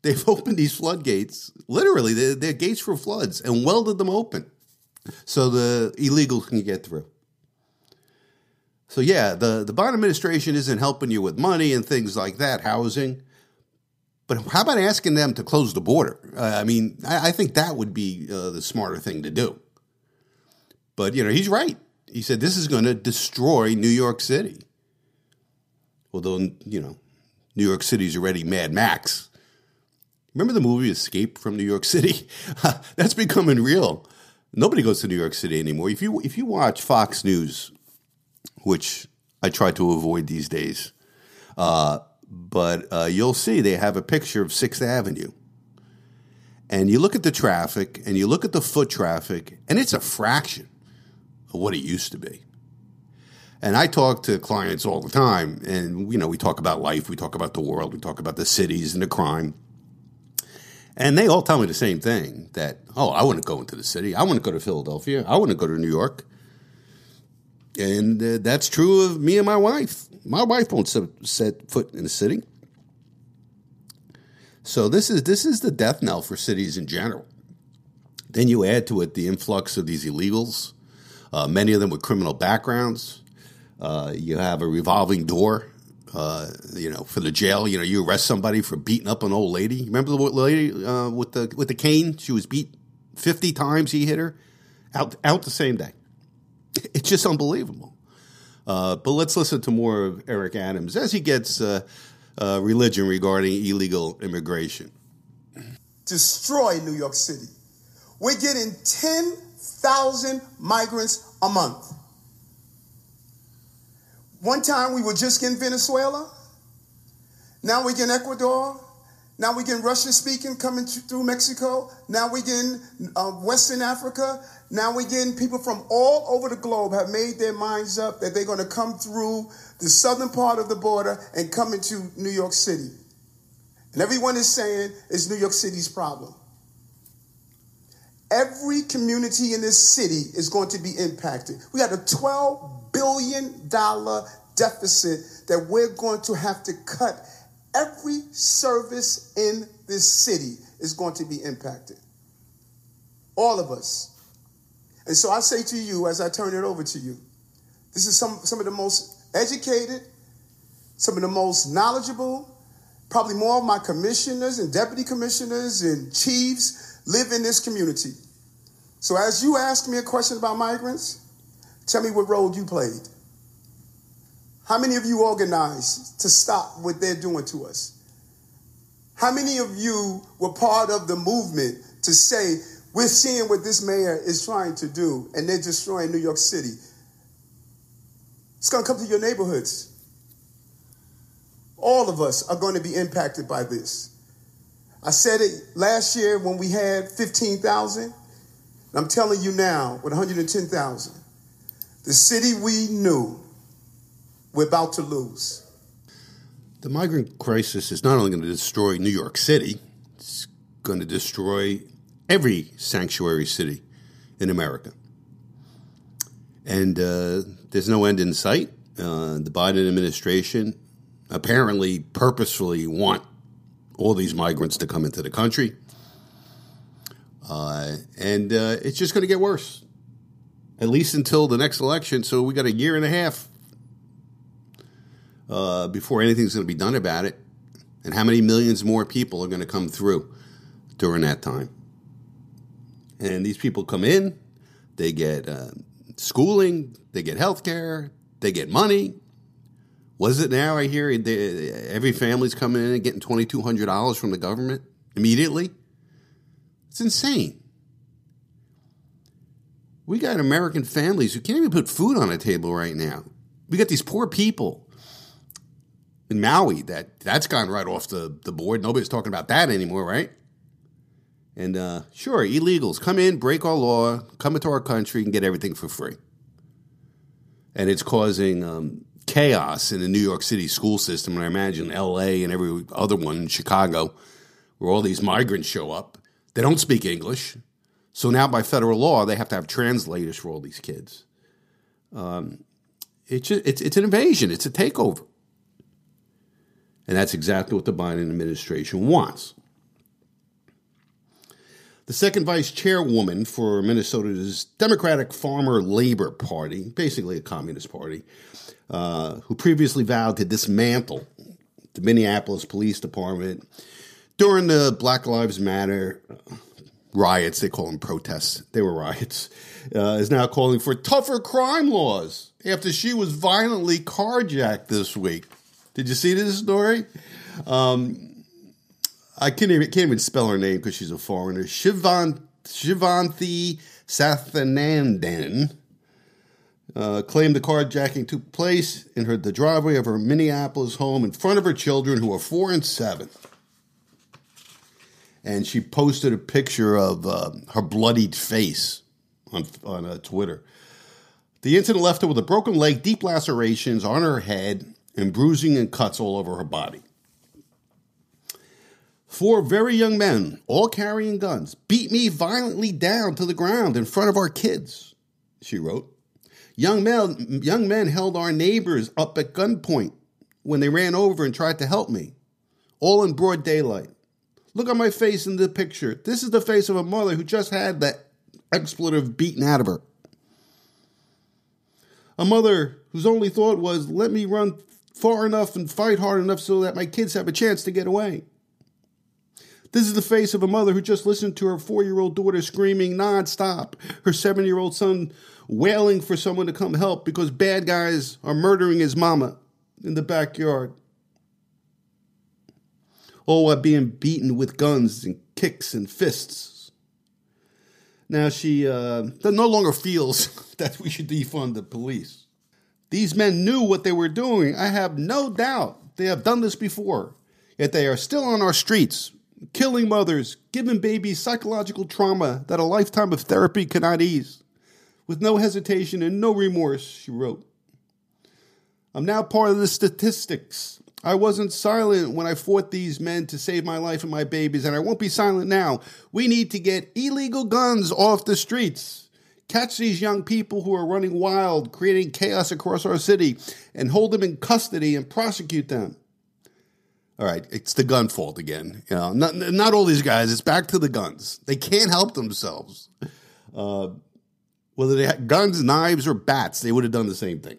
They've [laughs] opened these floodgates, literally, they're, they're gates for floods, and welded them open so the illegals can get through. So yeah, the, the Biden administration isn't helping you with money and things like that, housing. But how about asking them to close the border? Uh, I mean, I, I, think that would be uh, the smarter thing to do. But you know, he's right. He said this is going to destroy New York City. Although you know, New York City's already Mad Max. Remember the movie Escape from New York City? [laughs] That's becoming real. Nobody goes to New York City anymore. If you if you watch Fox News, which I try to avoid these days, uh, but uh, you'll see they have a picture of Sixth Avenue, and you look at the traffic and you look at the foot traffic, and it's a fraction of what it used to be. And I talk to clients all the time, and you know we talk about life, we talk about the world, we talk about the cities and the crime. And they all tell me the same thing that, oh, I wouldn't go into the city. I wouldn't go to Philadelphia. I wouldn't go to New York. And uh, that's true of me and my wife. My wife won't set, foot in the city. So this is this is the death knell for cities in general. Then you add to it the influx of these illegals, uh, many of them with criminal backgrounds. Uh, you have a revolving door uh, you know, for the jail. You know, you arrest somebody for beating up an old lady. Remember the lady uh, with the with the cane? She was beat fifty times. He hit her out out the same day. It's just unbelievable. Uh, but let's listen to more of Eric Adams as he gets uh, uh, religion regarding illegal immigration. Destroy New York City. We're getting ten thousand migrants a month. One time we were just in Venezuela. Now we're in Ecuador. Now we're in Russian speaking coming through Mexico. Now we get uh, Western Africa. Now we're getting people from all over the globe have made their minds up that they're going to come through the southern part of the border and come into New York City. And everyone is saying it's New York City's problem. Every community in this city is going to be impacted. We got a 12 billion dollar deficit that we're going to have to cut. Every service in this city is going to be impacted. All of us. And so I say to you as I turn it over to you, this is some, some of the most educated, some of the most knowledgeable, probably more of my commissioners and deputy commissioners and chiefs live in this community. So as you ask me a question about migrants, Tell me what role you played. How many of you organized to stop what they're doing to us? How many of you were part of the movement to say, we're seeing what this mayor is trying to do and they're destroying New York City? It's going to come to your neighborhoods. All of us are going to be impacted by this. I said it last year when we had 15,000. I'm telling you now with 110,000. The city we knew we're about to lose. The migrant crisis is not only going to destroy New York City, it's going to destroy every sanctuary city in America. And uh, there's no end in sight. Uh, the Biden administration apparently purposefully want all these migrants to come into the country. Uh, and uh, it's just going to get worse at least until the next election. So we got a year and a half uh, before anything's going to be done about it. And how many millions more people are going to come through during that time? And these people come in, they get uh, schooling, they get health care, they get money. Was it now? I hear they, every family's coming in and getting $2,200 from the government immediately. It's insane. We got American families who can't even put food on a table right now. We got these poor people in Maui that that's gone right off the, the board. Nobody's talking about that anymore, right? And uh, sure, illegals come in, break our law, come into our country, and get everything for free. and it's causing um, chaos in the New York City school system, and I imagine L.A. and every other one in Chicago, where all these migrants show up. They don't speak English, so now by federal law they have to have translators for all these kids. Um, it's, it's it's an invasion. It's a takeover, and that's exactly what the Biden administration wants. The second vice chairwoman for Minnesota's Democratic Farmer Labor Party, basically a communist party, uh, who previously vowed to dismantle the Minneapolis Police Department during the Black Lives Matter riots, they call them protests, they were riots, uh, is now calling for tougher crime laws after she was violently carjacked this week. Did you see this story? Um, I can't even, can't even spell her name because she's a foreigner. Shivan, Shivanthi Sathanandan uh, claimed the carjacking took place in her the driveway of her Minneapolis home in front of her children who are four and seven. And she posted a picture of uh, her bloodied face on on uh, Twitter. The incident left her with a broken leg, deep lacerations on her head, and bruising and cuts all over her body. Four very young men, all carrying guns, beat me violently down to the ground in front of our kids, she wrote. Young men, young men held our neighbors up at gunpoint when they ran over and tried to help me, all in broad daylight. Look at my face in the picture. This is the face of a mother who just had that expletive beaten out of her. A mother whose only thought was, let me run far enough and fight hard enough so that my kids have a chance to get away. This is the face of a mother who just listened to her four year old daughter screaming nonstop, her seven year old son wailing for someone to come help because bad guys are murdering his mama in the backyard. All while being beaten with guns and kicks and fists. Now she uh, no longer feels [laughs] that we should defund the police. These men knew what they were doing. I have no doubt they have done this before. Yet they are still on our streets, killing mothers, giving babies psychological trauma that a lifetime of therapy cannot ease. With no hesitation and no remorse, she wrote. I'm now part of the statistics. I wasn't silent when I fought these men to save my life and my babies, and I won't be silent now. We need to get illegal guns off the streets. Catch these young people who are running wild, creating chaos across our city, and hold them in custody and prosecute them. All right, it's the gun fault again. You know, not not all these guys. It's back to the guns. They can't help themselves. Uh, whether they had guns, knives, or bats, they would have done the same thing.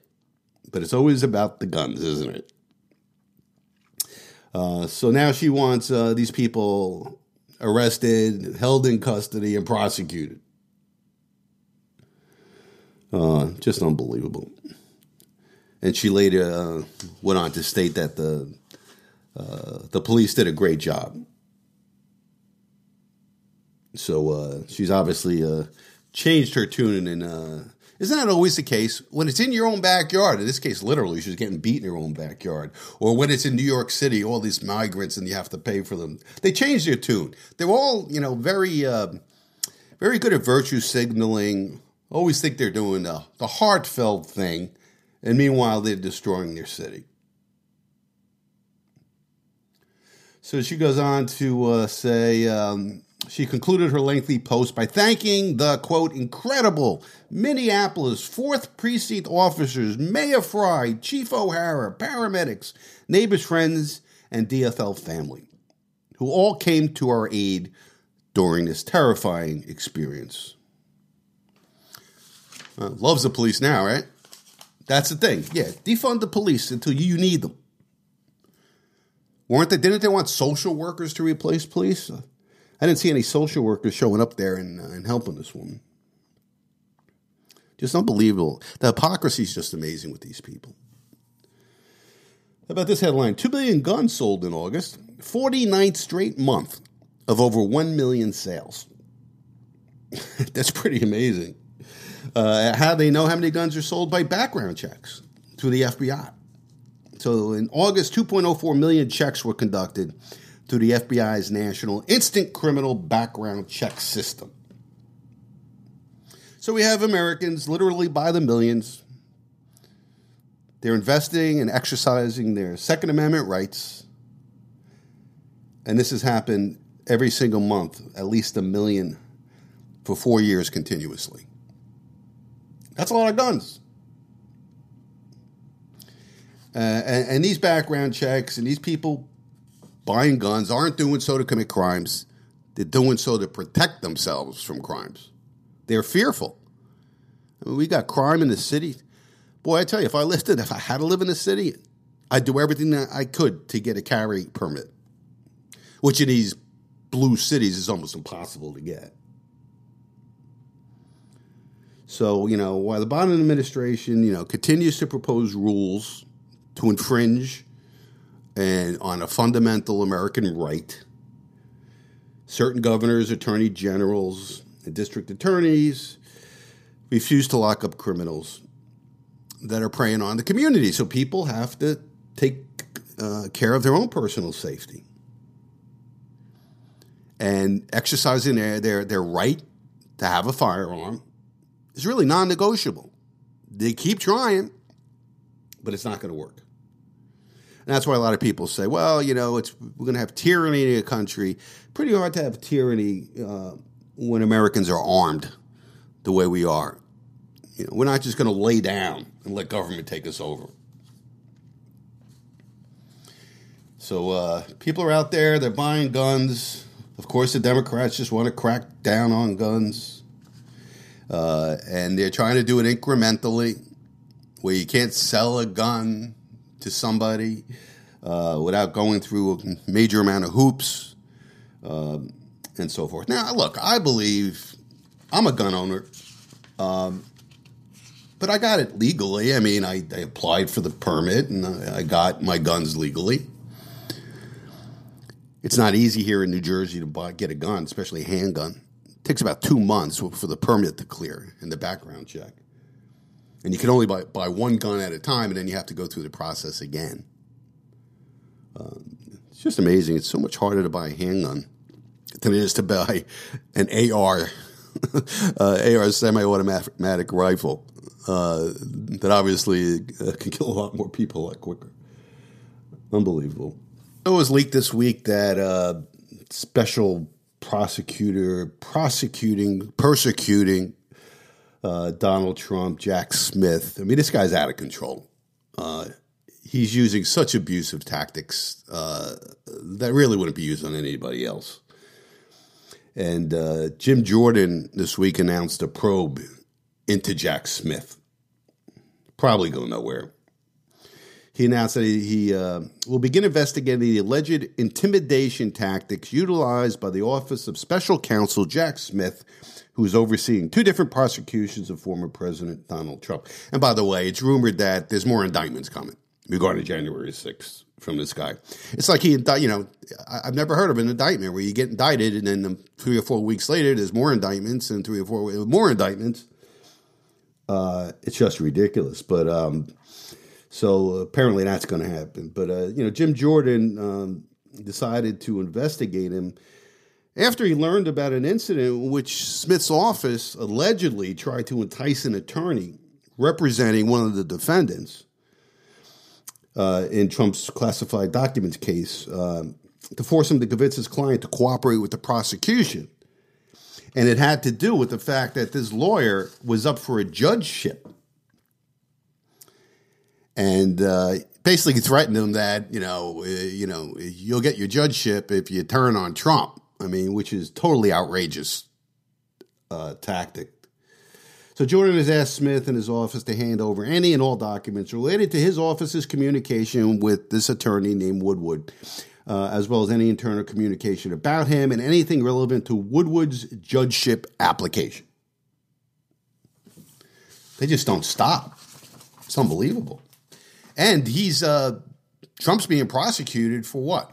But it's always about the guns, isn't it? Uh, so now she wants uh, these people arrested, held in custody, and prosecuted. Uh, just unbelievable. And she later uh, went on to state that the uh, the police did a great job. So she's obviously changed her tune, and isn't that always the case when it's in your own backyard? In this case, literally, she's getting beat in her own backyard, or when it's in New York City, all these migrants, and you have to pay for them. They change their tune. They're all, you know, very, uh, very good at virtue signaling. Always think they're doing the, the heartfelt thing, and meanwhile, they're destroying their city. So she goes on to uh, say um, she concluded her lengthy post by thanking the quote incredible Minneapolis 4th Precinct officers, Mayor Fry, Chief O'Hara, paramedics, neighbors, friends, and DFL family, who all came to our aid during this terrifying experience. Uh, loves the police now, right? That's the thing. Yeah, defund the police until you need them weren't they? Didn't they want social workers to replace police? I didn't see any social workers showing up there and, uh, and helping this woman. Just unbelievable. The hypocrisy is just amazing with these people. How about this headline? 2 million guns sold in August, 49th straight month of over 1 million sales. [laughs] That's pretty amazing. Uh, how they know how many guns are sold? By background checks through the FBI. So in August, 2.04 million checks were conducted through the FBI's National Instant Criminal Background Check System. So we have Americans literally by the millions They're investing and exercising their Second Amendment rights. And this has happened every single month, at least a million for four years continuously. That's a lot of guns. Uh, and, and these background checks and these people buying guns aren't doing so to commit crimes. They're doing so to protect themselves from crimes. They're fearful. I mean, we got crime in the city. Boy, I tell you, if I lived if I had to live in the city, I'd do everything that I could to get a carry permit, which in these blue cities is almost impossible to get. So, you know, while the Biden administration, you know, continues to propose rules to infringe and on a fundamental American right, certain governors, attorney generals, and district attorneys refuse to lock up criminals that are preying on the community. So people have to take uh, care of their own personal safety and exercising their, their, their right to have a firearm is really non negotiable. They keep trying, but it's not going to work. And that's why a lot of people say, well, you know, it's we're going to have tyranny in a country. Pretty hard to have tyranny uh, when Americans are armed the way we are. You know, we're not just going to lay down and let government take us over. So uh, people are out there; they're buying guns. Of course, the Democrats just want to crack down on guns, uh, and they're trying to do it incrementally, where you can't sell a gun to somebody uh, without going through a major amount of hoops um, and so forth. Now, look, I believe I'm a gun owner, um, but I got it legally. I mean, I, I applied for the permit and I, I got my guns legally. It's not easy here in New Jersey to buy, get a gun, especially a handgun. It takes about two months for the permit to clear and the background check. And you can only buy, buy one gun at a time, and then you have to go through the process again. Um, it's just amazing. It's so much harder to buy a handgun than it is to buy an AR, [laughs] uh, AR semi-automatic rifle uh, that obviously uh, can kill a lot more people a lot quicker. Unbelievable. It was leaked this week that uh, special prosecutor prosecuting, persecuting uh, Donald Trump, Jack Smith. I mean, this guy's out of control. Uh, he's using such abusive tactics uh, that really wouldn't be used on anybody else. And uh, Jim Jordan this week announced a probe into Jack Smith. Probably go nowhere. He announced that he, he uh, will begin investigating the alleged intimidation tactics utilized by the Office of Special Counsel Jack Smith who's overseeing two different prosecutions of former President Donald Trump. And by the way, it's rumored that there's more indictments coming regarding January 6th from this guy. It's like he, you know, I've never heard of an indictment where you get indicted and then three or four weeks later there's more indictments and three or four more indictments. Uh, it's just ridiculous. But um, so apparently that's going to happen. But uh, you know, Jim Jordan um, decided to investigate him after he learned about an incident in which Smith's office allegedly tried to entice an attorney representing one of the defendants uh, in Trump's classified documents case uh, to force him to convince his client to cooperate with the prosecution. And it had to do with the fact that this lawyer was up for a judgeship. And uh, basically threatened him that, you know, uh, you know, you'll get your judgeship if you turn on Trump. I mean, which is totally outrageous uh, tactic. So Jordan has asked Smith and his office to hand over any and all documents related to his office's communication with this attorney named Woodward, uh, as well as any internal communication about him and anything relevant to Woodward's judgeship application. They just don't stop. It's unbelievable. And he's uh, Trump's being prosecuted for what?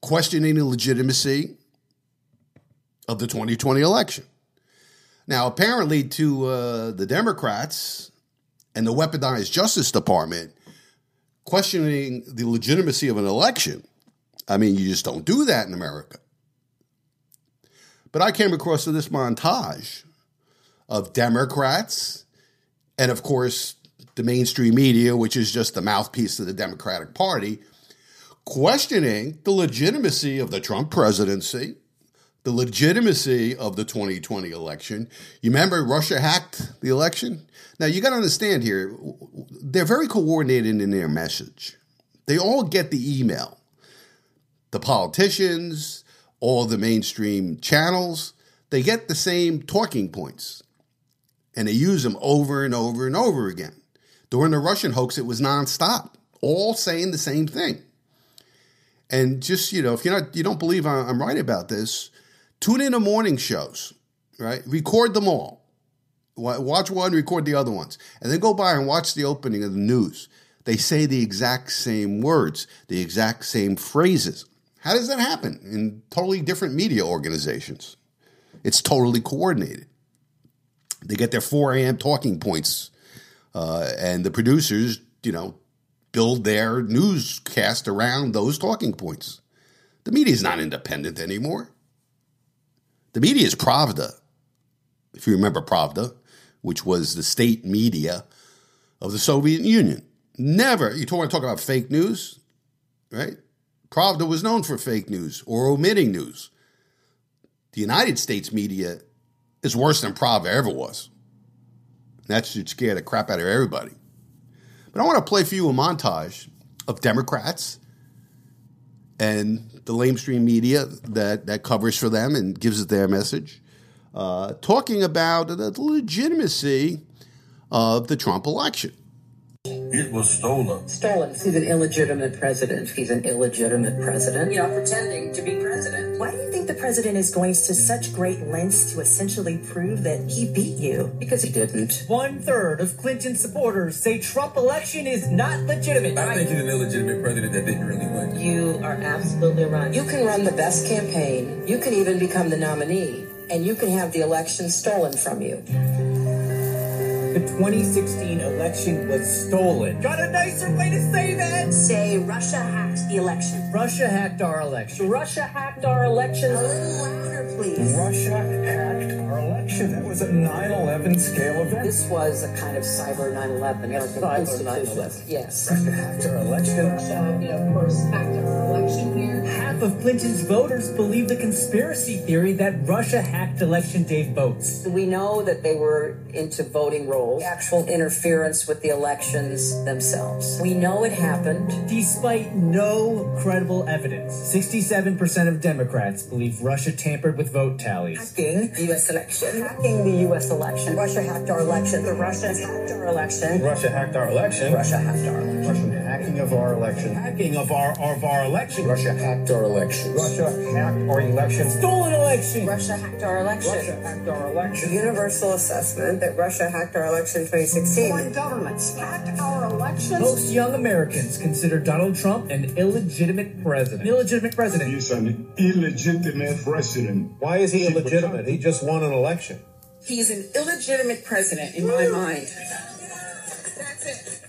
Questioning the legitimacy of the 2020 election. Now, apparently, to uh, the Democrats and the weaponized Justice Department, questioning the legitimacy of an election, I mean, you just don't do that in America. But I came across this montage of Democrats and, of course, the mainstream media, which is just the mouthpiece of the Democratic Party, questioning the legitimacy of the Trump presidency, the legitimacy of the 2020 election. You remember Russia hacked the election? Now, you got to understand here, they're very coordinated in their message. They all get the email. The politicians, all the mainstream channels, they get the same talking points and they use them over and over and over again. During the Russian hoax, it was nonstop, all saying the same thing. And just you know, if you're not, you don't believe I'm right about this, tune in to morning shows, right? Record them all. Watch one, record the other ones, and then go by and watch the opening of the news. They say the exact same words, the exact same phrases. How does that happen in totally different media organizations? It's totally coordinated. They get their 4 a.m. talking points, uh, and the producers, you know, build their newscast around those talking points. The media is not independent anymore. The media is Pravda. If you remember Pravda, which was the state media of the Soviet Union. Never, you want to talk about fake news, right? Pravda was known for fake news or omitting news. The United States media is worse than Pravda ever was. That should scare the crap out of everybody. But I want to play for you a montage of Democrats and the lamestream media that, that covers for them and gives it their message, uh, talking about the legitimacy of the Trump election. It was stolen. Stolen. He's an illegitimate president. He's an illegitimate president. You know, pretending to be president. Why do you think the president is going to such great lengths to essentially prove that he beat you? Because he didn't. One third of Clinton supporters say Trump election is not legitimate. I think he's an illegitimate president that didn't really win. You are absolutely right. You can run the best campaign. You can even become the nominee. And you can have the election stolen from you. The 2016 election was stolen. Got a nicer way to say that? Say Russia hacked the election. Russia hacked our election. Russia hacked our election. A little louder, please. Russia hacked our election. That was a 9-11 scale event. This was a kind of cyber 9-11. Cyber 9-11. Yes. Russia hacked our election. Russia, you know, of course, hacked our election here. Half of Clinton's voters believe the conspiracy theory that Russia hacked election day votes. We know that they were into voting rolls actual interference with the elections themselves. We know it happened. Despite no credible evidence, 67% of Democrats believe Russia tampered with vote tallies. Hacking the U.S. election. Hacking the U.S. election. Russia hacked our election. The Russians hacked our election. Russia hacked our election. Russia hacked our election. Russian hacking of our election. Hacking of our of our election. Russia hacked our election. Russia hacked our election. Stolen election. Russia hacked our election. Russia hacked our election. Universal assessment that Russia hacked our election in 2016. Foreign governments hacked our elections. Most young Americans consider Donald Trump an illegitimate president. An illegitimate president. He's an illegitimate president. Why is he illegitimate? He just won an election. He's an illegitimate president in my mind.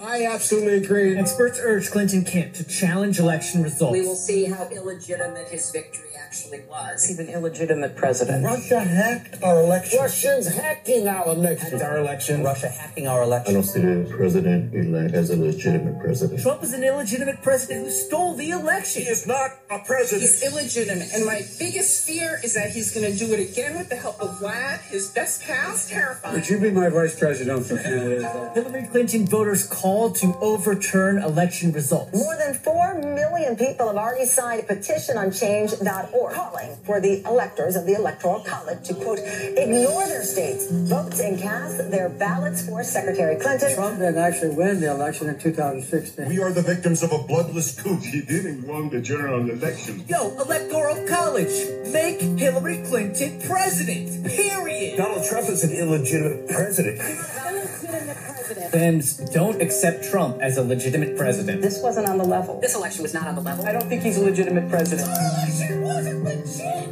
That's it. I absolutely agree. Experts urge Clinton camp to challenge election results. We will see how illegitimate his victory actually was. He's an illegitimate president. Russia hacked our election. Russians hacking our election. Hacked our election. Russia hacking our election. I don't see the president elect as a legitimate president. Trump is an illegitimate president who stole the election. He is not a president. He's illegitimate. And my biggest fear is that he's going to do it again with the help of Vlad, his best pal. It's terrifying. Would you be my vice presidential candidate? Hillary Clinton voters called to overturn election results. More than 4 million people have already signed a petition on change.org calling for the electors of the Electoral College to, quote, ignore their states, vote, and cast their ballots for Secretary Clinton. Trump didn't actually win the election in 2016. We are the victims of a bloodless coup. He didn't win the general election. Yo, Electoral College, make Hillary Clinton president. Period. Donald Trump is an illegitimate president. Fans don't accept Trump as a legitimate president. This wasn't on the level. This election was not on the level. I don't think he's a legitimate president.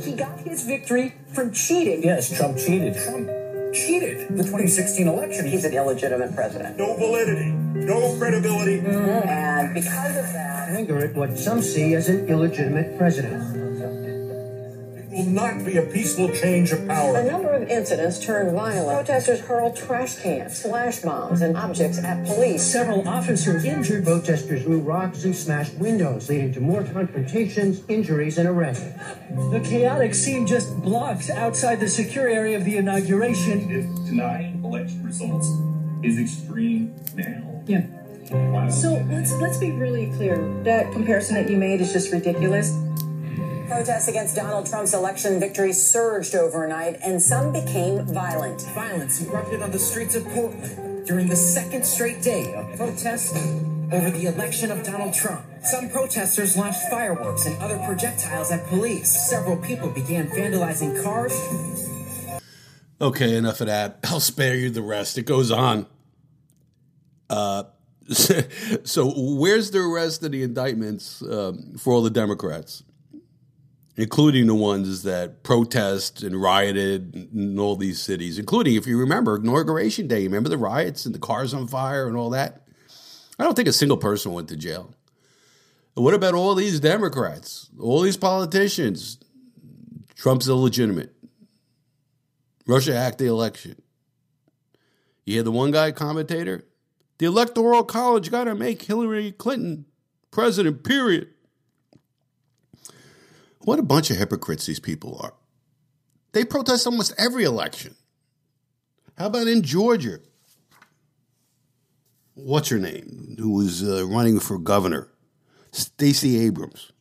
He got his victory from cheating. Yes, Trump cheated. Trump cheated the 2016 election. He's an illegitimate president. no validity, no credibility. Mm-hmm. And because of that, Anger at what some see as an illegitimate president. Will not be a peaceful change of power. A number of incidents turned violent. Protesters hurled trash cans, flash bombs, and objects at police. Several officers injured. Protesters threw rocks and smashed windows, leading to more confrontations, injuries, and arrests. The chaotic scene just blocks outside the secure area of the inauguration. If denying election results is extreme now. Yeah. So let's let's be really clear. That comparison that you made is just ridiculous. Protests against Donald Trump's election victory surged overnight, and some became violent. Violence erupted on the streets of Portland during the second straight day of protests over the election of Donald Trump. Some protesters launched fireworks and other projectiles at police. Several people began vandalizing cars. Okay, enough of that. [laughs] I'll spare you the rest. It goes on. Uh, [laughs] so, where's the rest of the indictments um, for all the Democrats, including the ones that protest and rioted in all these cities, including, if you remember, Inauguration Day? Remember the riots and the cars on fire and all that? I don't think a single person went to jail. What about all these Democrats, all these politicians? Trump's illegitimate. Russia hacked the election. You hear the one guy commentator? The Electoral College got to make Hillary Clinton president, period. What a bunch of hypocrites these people are. They protest almost every election. How about in Georgia? What's her name? Who was uh, running for governor? Stacey Abrams.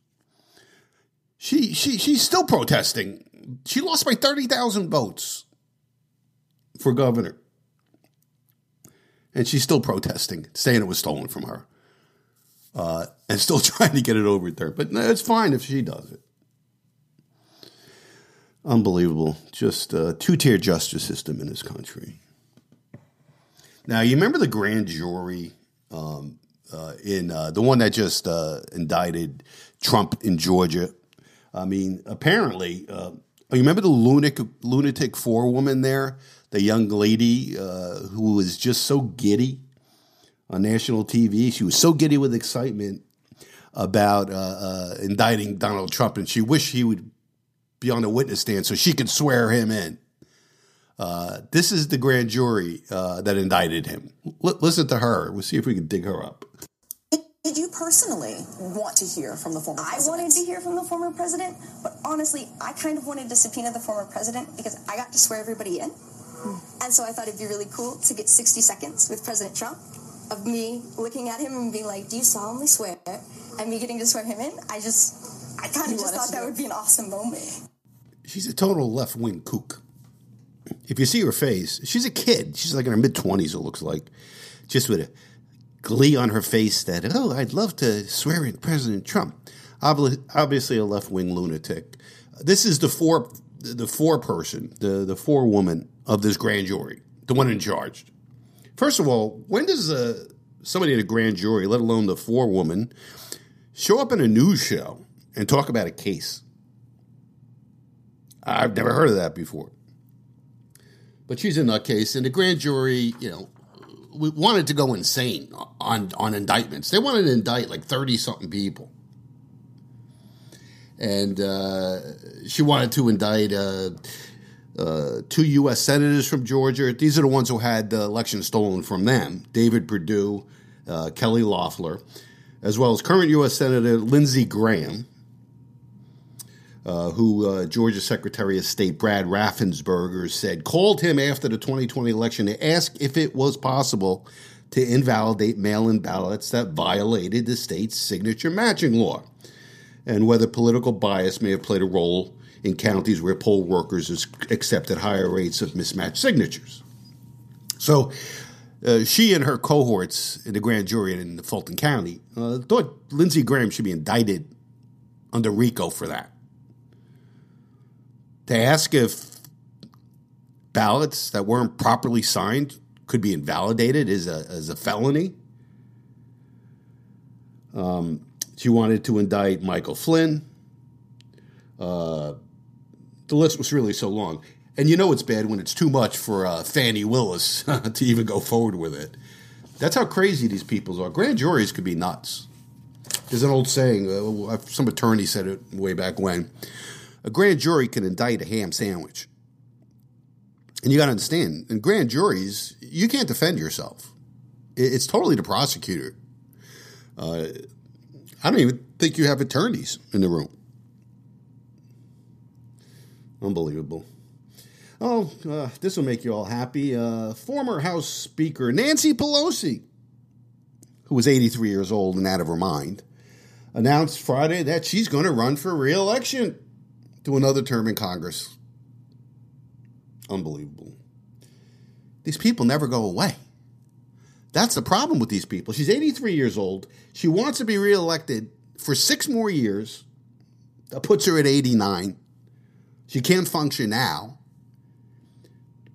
She she she's still protesting. She lost by 30,000 votes for governor and she's still protesting, saying it was stolen from her, uh, and still [laughs] trying to get it overturned. But no, it's fine if she does it. Unbelievable, just a two-tier justice system in this country. Now, you remember the grand jury um, uh, in uh, the one that just uh, indicted Trump in Georgia? I mean, apparently, uh, you remember the lunatic lunatic four woman there the young lady uh, who was just so giddy on national TV. She was so giddy with excitement about uh, indicting Donald Trump, and she wished he would be on the witness stand so she could swear him in. Uh, this is the grand jury uh, that indicted him. L- listen to her. We'll see if we can dig her up. Did you personally want to hear from the former president? I wanted to hear from the former president, but honestly, I kind of wanted to subpoena the former president because I got to swear everybody in. And so I thought it'd be really cool to get 60 seconds with President Trump of me looking at him and being like, Do you solemnly swear? And me getting to swear him in. I just, I kind of just thought that would be an awesome moment. She's a total left wing kook. If you see her face, she's a kid. She's like in her mid 20s, it looks like. Just with a glee on her face that, oh, I'd love to swear in President Trump. Obviously, a left wing lunatic. This is the four, the four person, the, the four woman of this grand jury, the one in charge. First of all, when does uh, somebody in a grand jury, let alone the four woman, show up in a news show and talk about a case? I've never heard of that before. But she's in that case, and the grand jury, you know, wanted to go insane on on indictments. They wanted to indict like thirty something people, and uh, she wanted to indict uh, uh, two U.S. senators from Georgia. These are the ones who had the election stolen from them David Perdue, uh, Kelly Loeffler, as well as current U.S. Senator Lindsey Graham, uh, who uh, Georgia Secretary of State Brad Raffensperger said called him after the 2020 election to ask if it was possible to invalidate mail in ballots that violated the state's signature matching law and whether political bias may have played a role in counties where poll workers accepted higher rates of mismatched signatures. So uh, she and her cohorts in the grand jury in Fulton County uh, thought Lindsey Graham should be indicted under RICO for that. To ask if ballots that weren't properly signed could be invalidated as a, as a felony. Um, she wanted to indict Michael Flynn, uh, the list was really so long. And you know it's bad when it's too much for uh, Fani Willis [laughs] to even go forward with it. That's how crazy these people are. Grand juries could be nuts. There's an old saying, uh, some attorney said it way back when. A grand jury can indict a ham sandwich. And you got to understand, in grand juries, you can't defend yourself. It's totally the prosecutor. Uh, I don't even think you have attorneys in the room. Unbelievable. Oh, uh, this will make you all happy. Uh, former House Speaker Nancy Pelosi, who was 83 years old and out of her mind, announced Friday that she's going to run for reelection to another term in Congress. Unbelievable. These people never go away. That's the problem with these people. She's 83 years old. She wants to be reelected for six more years. That puts her at 89. She can't function now.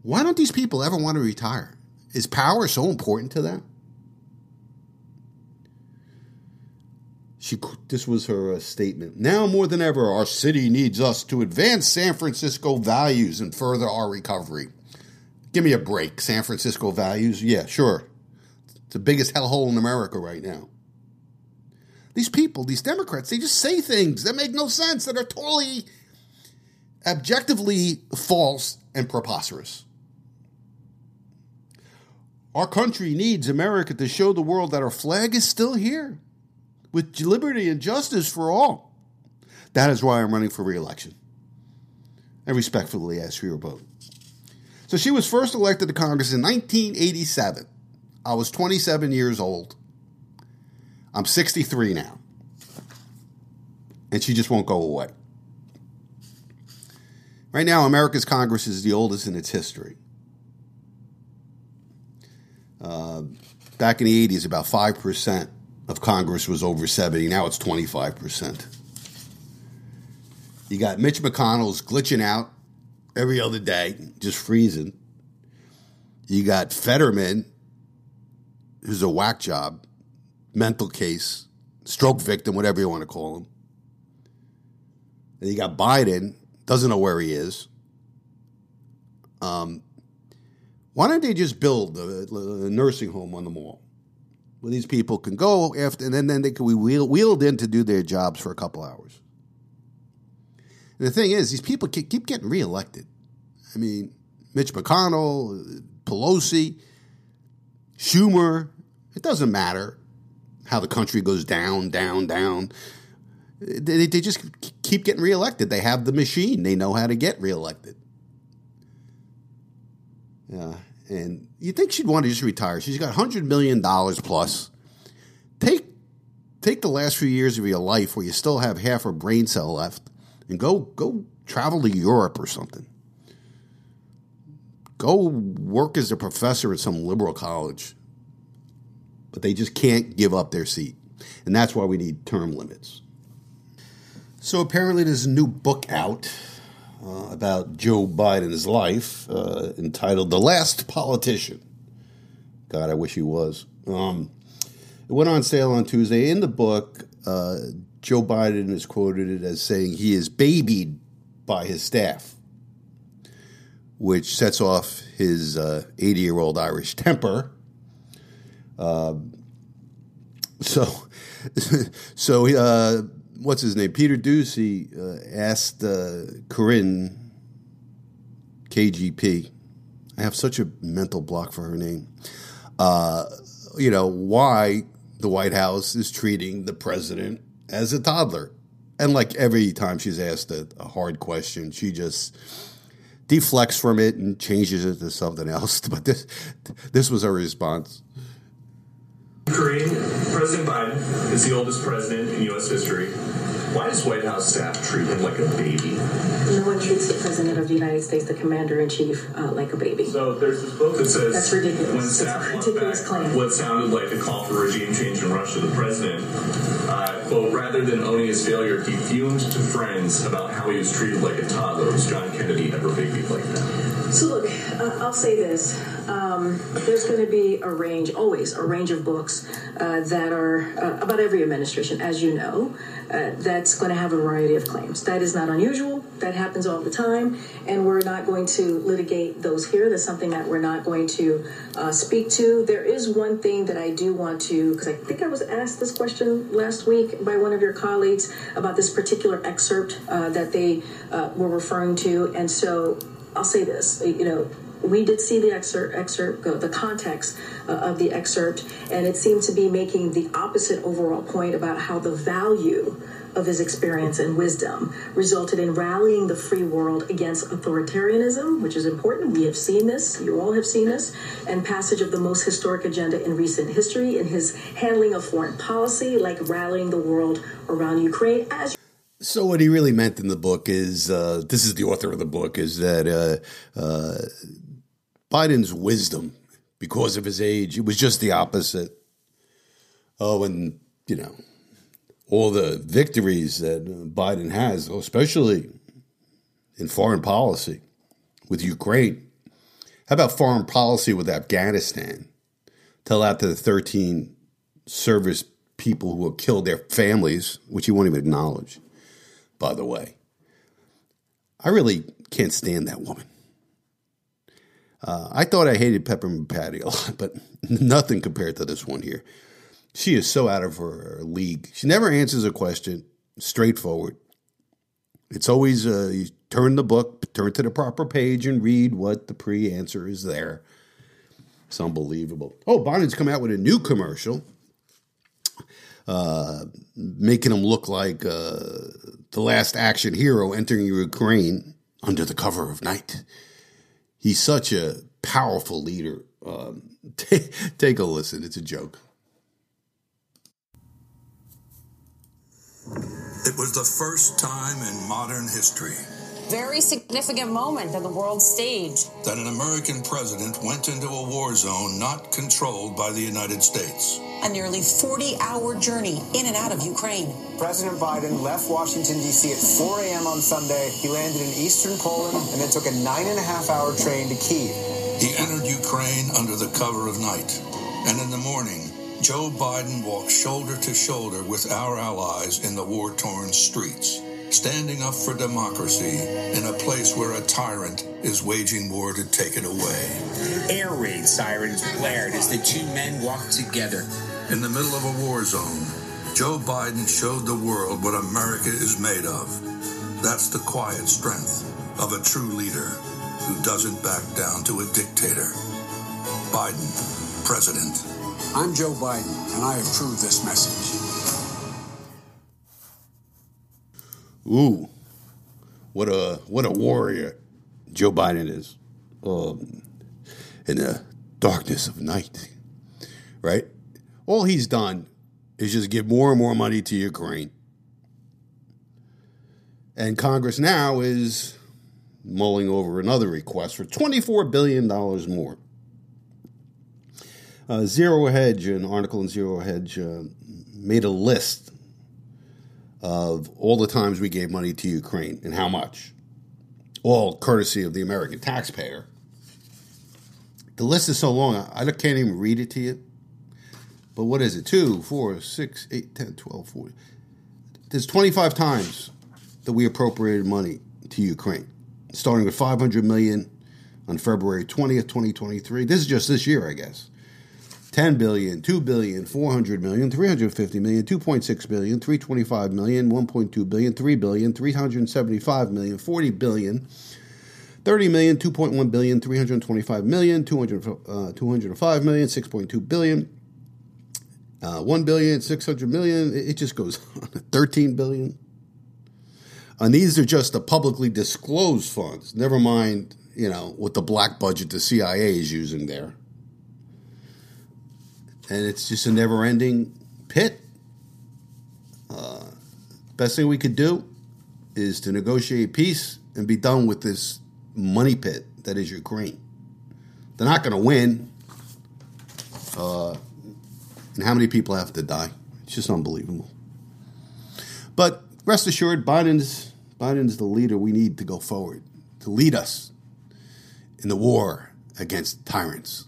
Why don't these people ever want to retire? Is power so important to them? She, this was her uh, statement. Now more than ever, our city needs us to advance San Francisco values and further our recovery. Give me a break. San Francisco values? Yeah, sure. It's the biggest hellhole in America right now. These people, these Democrats, they just say things that make no sense, that are totally objectively false and preposterous. Our country needs America to show the world that our flag is still here with liberty and justice for all. That is why I'm running for reelection. I respectfully ask for your vote. So she was first elected to Congress in 1987. I was 27 years old. I'm 63 now. And she just won't go away. Right now, America's Congress is the oldest in its history. Uh, back in the 80s, about 5% of Congress was over 70. Now it's 25%. You got Mitch McConnell's glitching out every other day, just freezing. You got Fetterman, who's a whack job, mental case, stroke victim, whatever you want to call him. And you got Biden, doesn't know where he is. Um, why don't they just build a, a, nursing home on the mall where these people can go after, and then, then they can be wheel, wheeled in to do their jobs for a couple hours? And the thing is, these people keep, keep getting reelected. I mean, Mitch McConnell, Pelosi, Schumer, it doesn't matter how the country goes down, down, down. They, they just keep getting reelected. They have the machine. They know how to get reelected. Yeah, and you think she'd want to just retire? She's got hundred million dollars plus. Take take the last few years of your life where you still have half a brain cell left, and go go travel to Europe or something. Go work as a professor at some liberal college. But they just can't give up their seat, and that's why we need term limits. So apparently, there's a new book out uh, about Joe Biden's life uh, entitled The Last Politician. God, I wish he was. Um, it went on sale on Tuesday. In the book, uh, Joe Biden is quoted as saying he is babied by his staff, which sets off his 80 uh, year old Irish temper. Um, so, [laughs] so uh, what's his name? Peter Doocy uh, asked uh, Karine KGP. I have such a mental block for her name. Uh, you know why the White House is treating the president as a toddler, and like every time she's asked a, a hard question, she just deflects from it and changes it to something else. [laughs] But this this was her response. Karine, President Biden is the oldest president in U.S. history. Why does White House staff treat him like a baby? No one treats the President of the United States, the Commander in Chief, uh, like a baby. So there's this book that says That's ridiculous. when staff That's a ridiculous back claim. what sounded like a call for regime change in Russia, the president, uh, quote, rather than owning his failure, he fumed to friends about how he was treated like a toddler. Was John Kennedy ever babied like that? So look, I'll say this: um, there's going to be a range, always a range of books uh, that are uh, about every administration, as you know. uh, that's going to have a variety of claims. That is not unusual. That happens all the time, and we're not going to litigate those here. That's something that we're not going to uh, speak to. There is one thing that I do want to, because I think I was asked this question last week by one of your colleagues about this particular excerpt uh, that they uh, were referring to, and so I'll say this, you know, we did see the excerpt, excerpt the context uh, of the excerpt, and it seemed to be making the opposite overall point about how the value of his experience and wisdom resulted in rallying the free world against authoritarianism, which is important. We have seen this, you all have seen this, and passage of the most historic agenda in recent history in his handling of foreign policy, like rallying the world around Ukraine as so what he really meant in the book is uh, this is the author of the book is that uh, uh, Biden's wisdom, because of his age, it was just the opposite. Oh, and, you know, all the victories that uh, Biden has, especially in foreign policy with Ukraine. How about foreign policy with Afghanistan? Tell that to the 13 service people who have killed their families, which he won't even acknowledge, by the way. I really can't stand that woman. Uh, I thought I hated Peppermint Patty a [laughs] lot, but nothing compared to this one here. She is so out of her league. She never answers a question straightforward. It's always uh, you turn the book, turn to the proper page, and read what the pre answer is there. It's unbelievable. Oh, Biden's come out with a new commercial, uh, making him look like uh, the last action hero entering Ukraine under the cover of night he's such a powerful leader. Um, [laughs] take, take a listen. It's a joke. It was the first time in modern history. Very significant moment on the world stage. That an American president went into a war zone not controlled by the United States a nearly 40 hour journey in and out of Ukraine. President Biden left Washington, D.C. at 4 a.m. on Sunday. He landed in eastern Poland and then took a nine and a half hour train to Kiev. He entered Ukraine under the cover of night. And in the morning, Joe Biden walked shoulder to shoulder with our allies in the war torn streets, standing up for democracy in a place where a tyrant is waging war to take it away. Air raid sirens blared as the two men walked together in the middle of a war zone, Joe Biden showed the world what America is made of. That's the quiet strength of a true leader who doesn't back down to a dictator. Biden, President. I'm Joe Biden, and I approve this message. Ooh, what a what a warrior Joe Biden is. Um, in the darkness of night, right? All he's done is just give more and more money to Ukraine. And Congress now is mulling over another request for $24 billion more. Uh, Zero Hedge, an article in Zero Hedge, uh, made a list of all the times we gave money to Ukraine and how much, all courtesy of the American taxpayer. The list is so long, I can't even read it to you. But what is it? 2, 4, 6, 8, 10, 12, 40. There's 25 times that we appropriated money to Ukraine, starting with 500 million on February 20th, 2023. This is just this year, I guess. 10 billion, 2 billion, 400 million, 350 million, 2.6 billion, 325 million, 1.2 billion, 3 billion, 375 million, 40 billion, 30 million, 2.1 billion, 325 million, 200, uh, 205 million, 6.2 billion, uh, 1 billion, 600 million, it just goes [laughs] on. 13 billion. And these are just the publicly disclosed funds. Never mind, you know, what the black budget the CIA is using there. And it's just a never ending pit. Uh, best thing we could do is to negotiate peace and be done with this money pit that is Ukraine. They're not going to win. Uh, and how many people have to die. It's just unbelievable. But rest assured, Biden's Biden's the leader we need to go forward to lead us in the war against tyrants.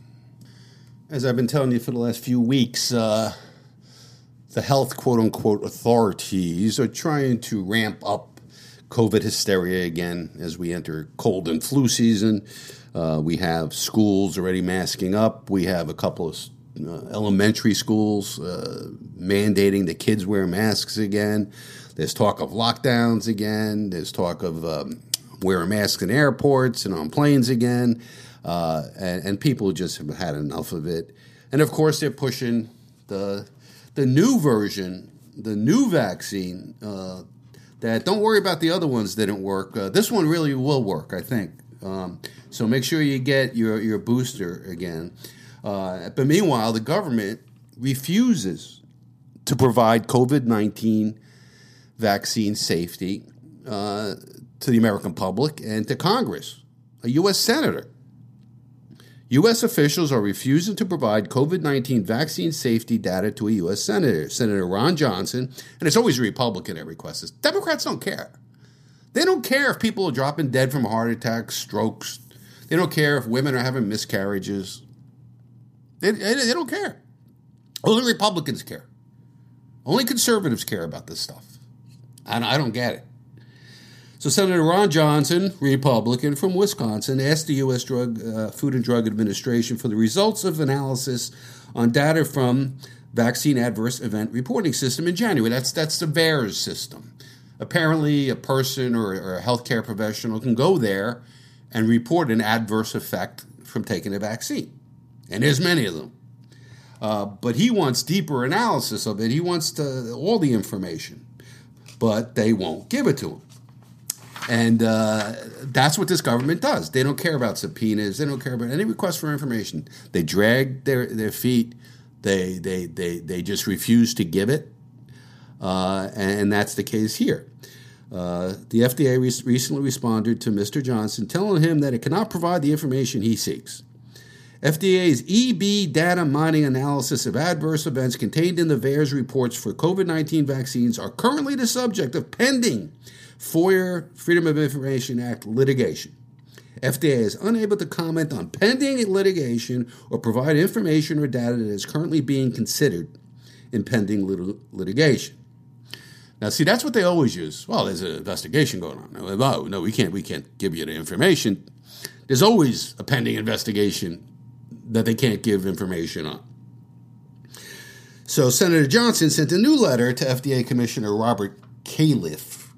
As I've been telling you for the last few weeks, uh, the health quote unquote authorities are trying to ramp up COVID hysteria again as we enter cold and flu season. Uh, we have schools already masking up. We have a couple of elementary schools uh, mandating the kids wear masks again. There's talk of lockdowns again. There's talk of um, wearing masks in airports and on planes again. Uh, and, and, people just have had enough of it. And of course, they're pushing the the new version, the new vaccine. Uh, that don't worry about the other ones didn't work. Uh, this one really will work, I think. Um, so make sure you get your your booster again. Uh, but meanwhile, the government refuses to provide COVID 19 vaccine safety uh, to the American public and to Congress. A U.S. Senator. U.S. officials are refusing to provide COVID 19 vaccine safety data to a U.S. Senator, Senator Ron Johnson, and it's always a Republican that requests this. Democrats don't care. They don't care if people are dropping dead from heart attacks, strokes. They don't care if women are having miscarriages. They, they, they don't care. Only Republicans care. Only conservatives care about this stuff. And I don't get it. So Senator Ron Johnson, Republican from Wisconsin, asked the U.S. Drug, uh, Food and Drug Administration for the results of analysis on data from Vaccine Adverse Event Reporting System in January. That's that's the VAERS system. Apparently, a person or, or a healthcare professional can go there and report an adverse effect from taking a vaccine and there's many of them. Uh, but he wants deeper analysis of it. He wants to, all the information, but they won't give it to him. And uh, that's what this government does. They don't care about subpoenas. They don't care about any request for information. They drag their, their feet. They, they, they, they just refuse to give it. Uh, and that's the case here. Uh, the FDA re- recently responded to Mr. Johnson, telling him that it cannot provide the information he seeks. FDA's EB data mining analysis of adverse events contained in the VAERS reports for COVID 19 vaccines are currently the subject of pending FOIA Freedom of Information Act litigation. FDA is unable to comment on pending litigation or provide information or data that is currently being considered in pending lit- litigation. Now, see, that's what they always use. Well, there's an investigation going on. Oh, no, we can't. We can't give you the information. There's always a pending investigation that they can't give information on. So Senator Johnson sent a new letter to FDA Commissioner Robert Califf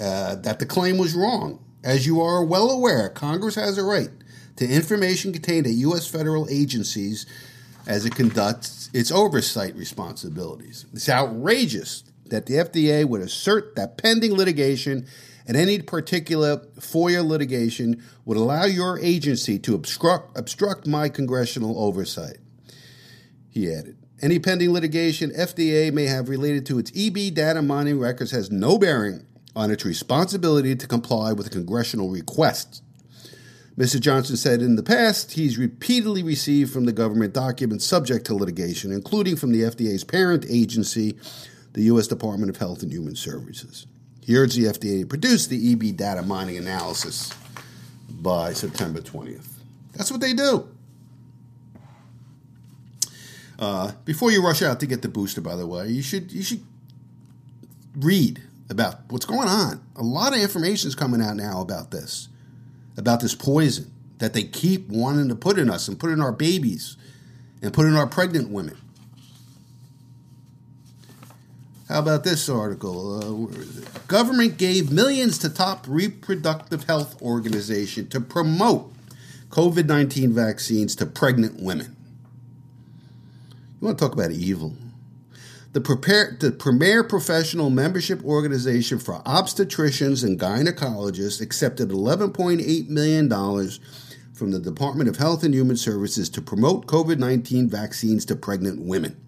uh, that the claim was wrong. As you are well aware, Congress has a right to information contained at U.S. federal agencies as it conducts its oversight responsibilities. It's outrageous that the FDA would assert that pending litigation and any particular FOIA litigation would allow your agency to obstruct, obstruct my congressional oversight. He added. Any pending litigation FDA may have related to its EB data mining records has no bearing on its responsibility to comply with a congressional requests. Mr. Johnson said in the past he's repeatedly received from the government documents subject to litigation, including from the FDA's parent agency, the U.S. Department of Health and Human Services. He urged the FDA to produce the EB data mining analysis by September 20th. That's what they do. Uh, before you rush out to get the booster, by the way, you should you should read about what's going on. A lot of information is coming out now about this, about this poison that they keep wanting to put in us and put in our babies and put in our pregnant women. How about this article? Uh, government gave millions to top reproductive health organization to promote COVID 19 vaccines to pregnant women. You want to talk about evil? The, prepare, the premier professional membership organization for obstetricians and gynecologists accepted $11.8 million from the Department of Health and Human Services to promote COVID 19 vaccines to pregnant women.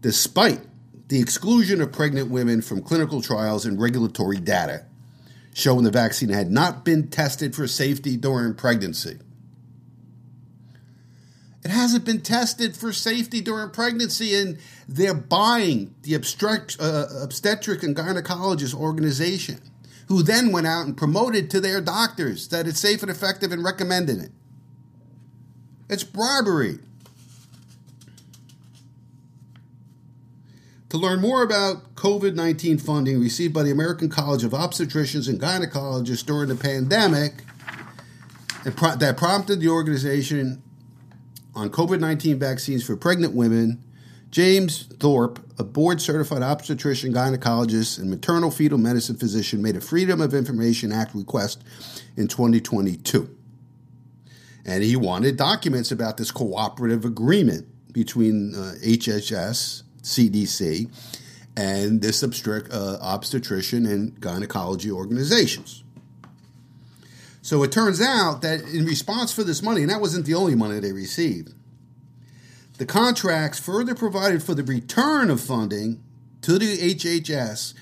Despite the exclusion of pregnant women from clinical trials and regulatory data showing the vaccine had not been tested for safety during pregnancy. It hasn't been tested for safety during pregnancy, and they're buying the obstetric, uh, obstetric and gynecologist organization, who then went out and promoted to their doctors that it's safe and effective and recommended it. It's bribery. To learn more about COVID 19 funding received by the American College of Obstetricians and Gynecologists during the pandemic, that prompted the organization on COVID 19 vaccines for pregnant women, James Thorpe, a board certified obstetrician, gynecologist, and maternal fetal medicine physician, made a Freedom of Information Act request in 2022. And he wanted documents about this cooperative agreement between uh, HHS, CDC, and this obstri- uh, obstetrician and gynecology organizations. So it turns out that in response for this money, and that wasn't the only money they received, the contracts further provided for the return of funding to the HHS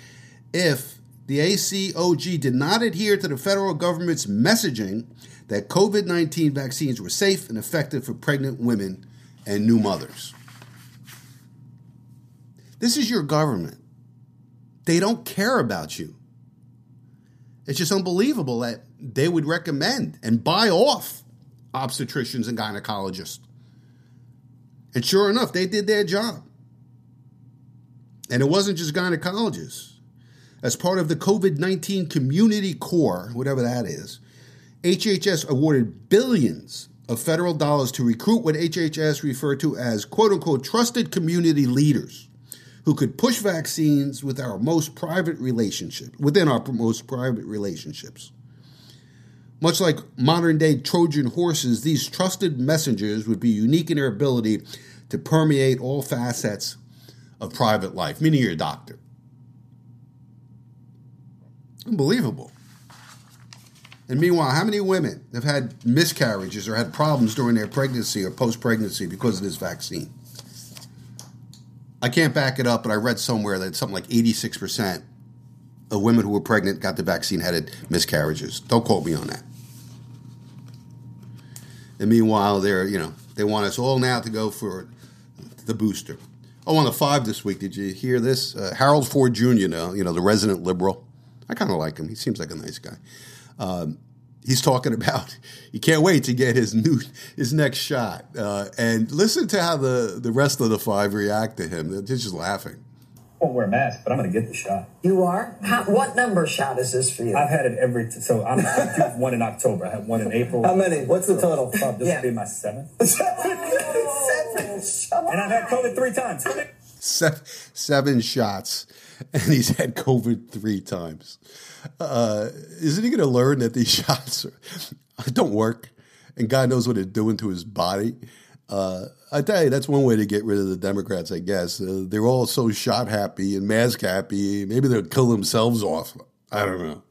if the ACOG did not adhere to the federal government's messaging that COVID 19 vaccines were safe and effective for pregnant women and new mothers. This is your government. They don't care about you. It's just unbelievable that they would recommend and buy off obstetricians and gynecologists. And sure enough, they did their job. And it wasn't just gynecologists. As part of the COVID 19 Community Corps, whatever that is, HHS awarded billions of federal dollars to recruit what HHS referred to as quote unquote trusted community leaders who could push vaccines with our most private relationship, within our most private relationships. Much like modern day Trojan horses, these trusted messengers would be unique in their ability to permeate all facets of private life, meaning your doctor. Unbelievable. And meanwhile, how many women have had miscarriages or had problems during their pregnancy or post pregnancy because of this vaccine? I can't back it up, but I read somewhere that something like 86% of women who were pregnant got the vaccine had miscarriages. Don't quote me on that. And meanwhile, they're, you know, they want us all now to go for the booster. Oh, on the five this week, did you hear this? Uh, Harold Ford Jr., now, you know, the resident liberal. I kind of like him. He seems like a nice guy. Um, he's talking about he can't wait to get his new his next shot. Uh, and listen to how the the rest of the five react to him. They're just laughing. I won't wear a mask, but I'm going to get the shot. You are? How, what number shot is this for you? I've had it every. T- so I'm, I'm [laughs] one in October. I had one in April. How many? What's the total? Uh, this yeah. will be my seventh. seven. [laughs] seven. And I've had COVID three times. Seven, seven shots, and he's had COVID three times uh, isn't he going to learn that these [laughs] shots don't work, and God knows what it's doing to his body? Uh, I tell you, that's one way to get rid of the Democrats. I guess uh, they're all so shot happy and mask happy. Maybe they'll kill themselves off. I don't know.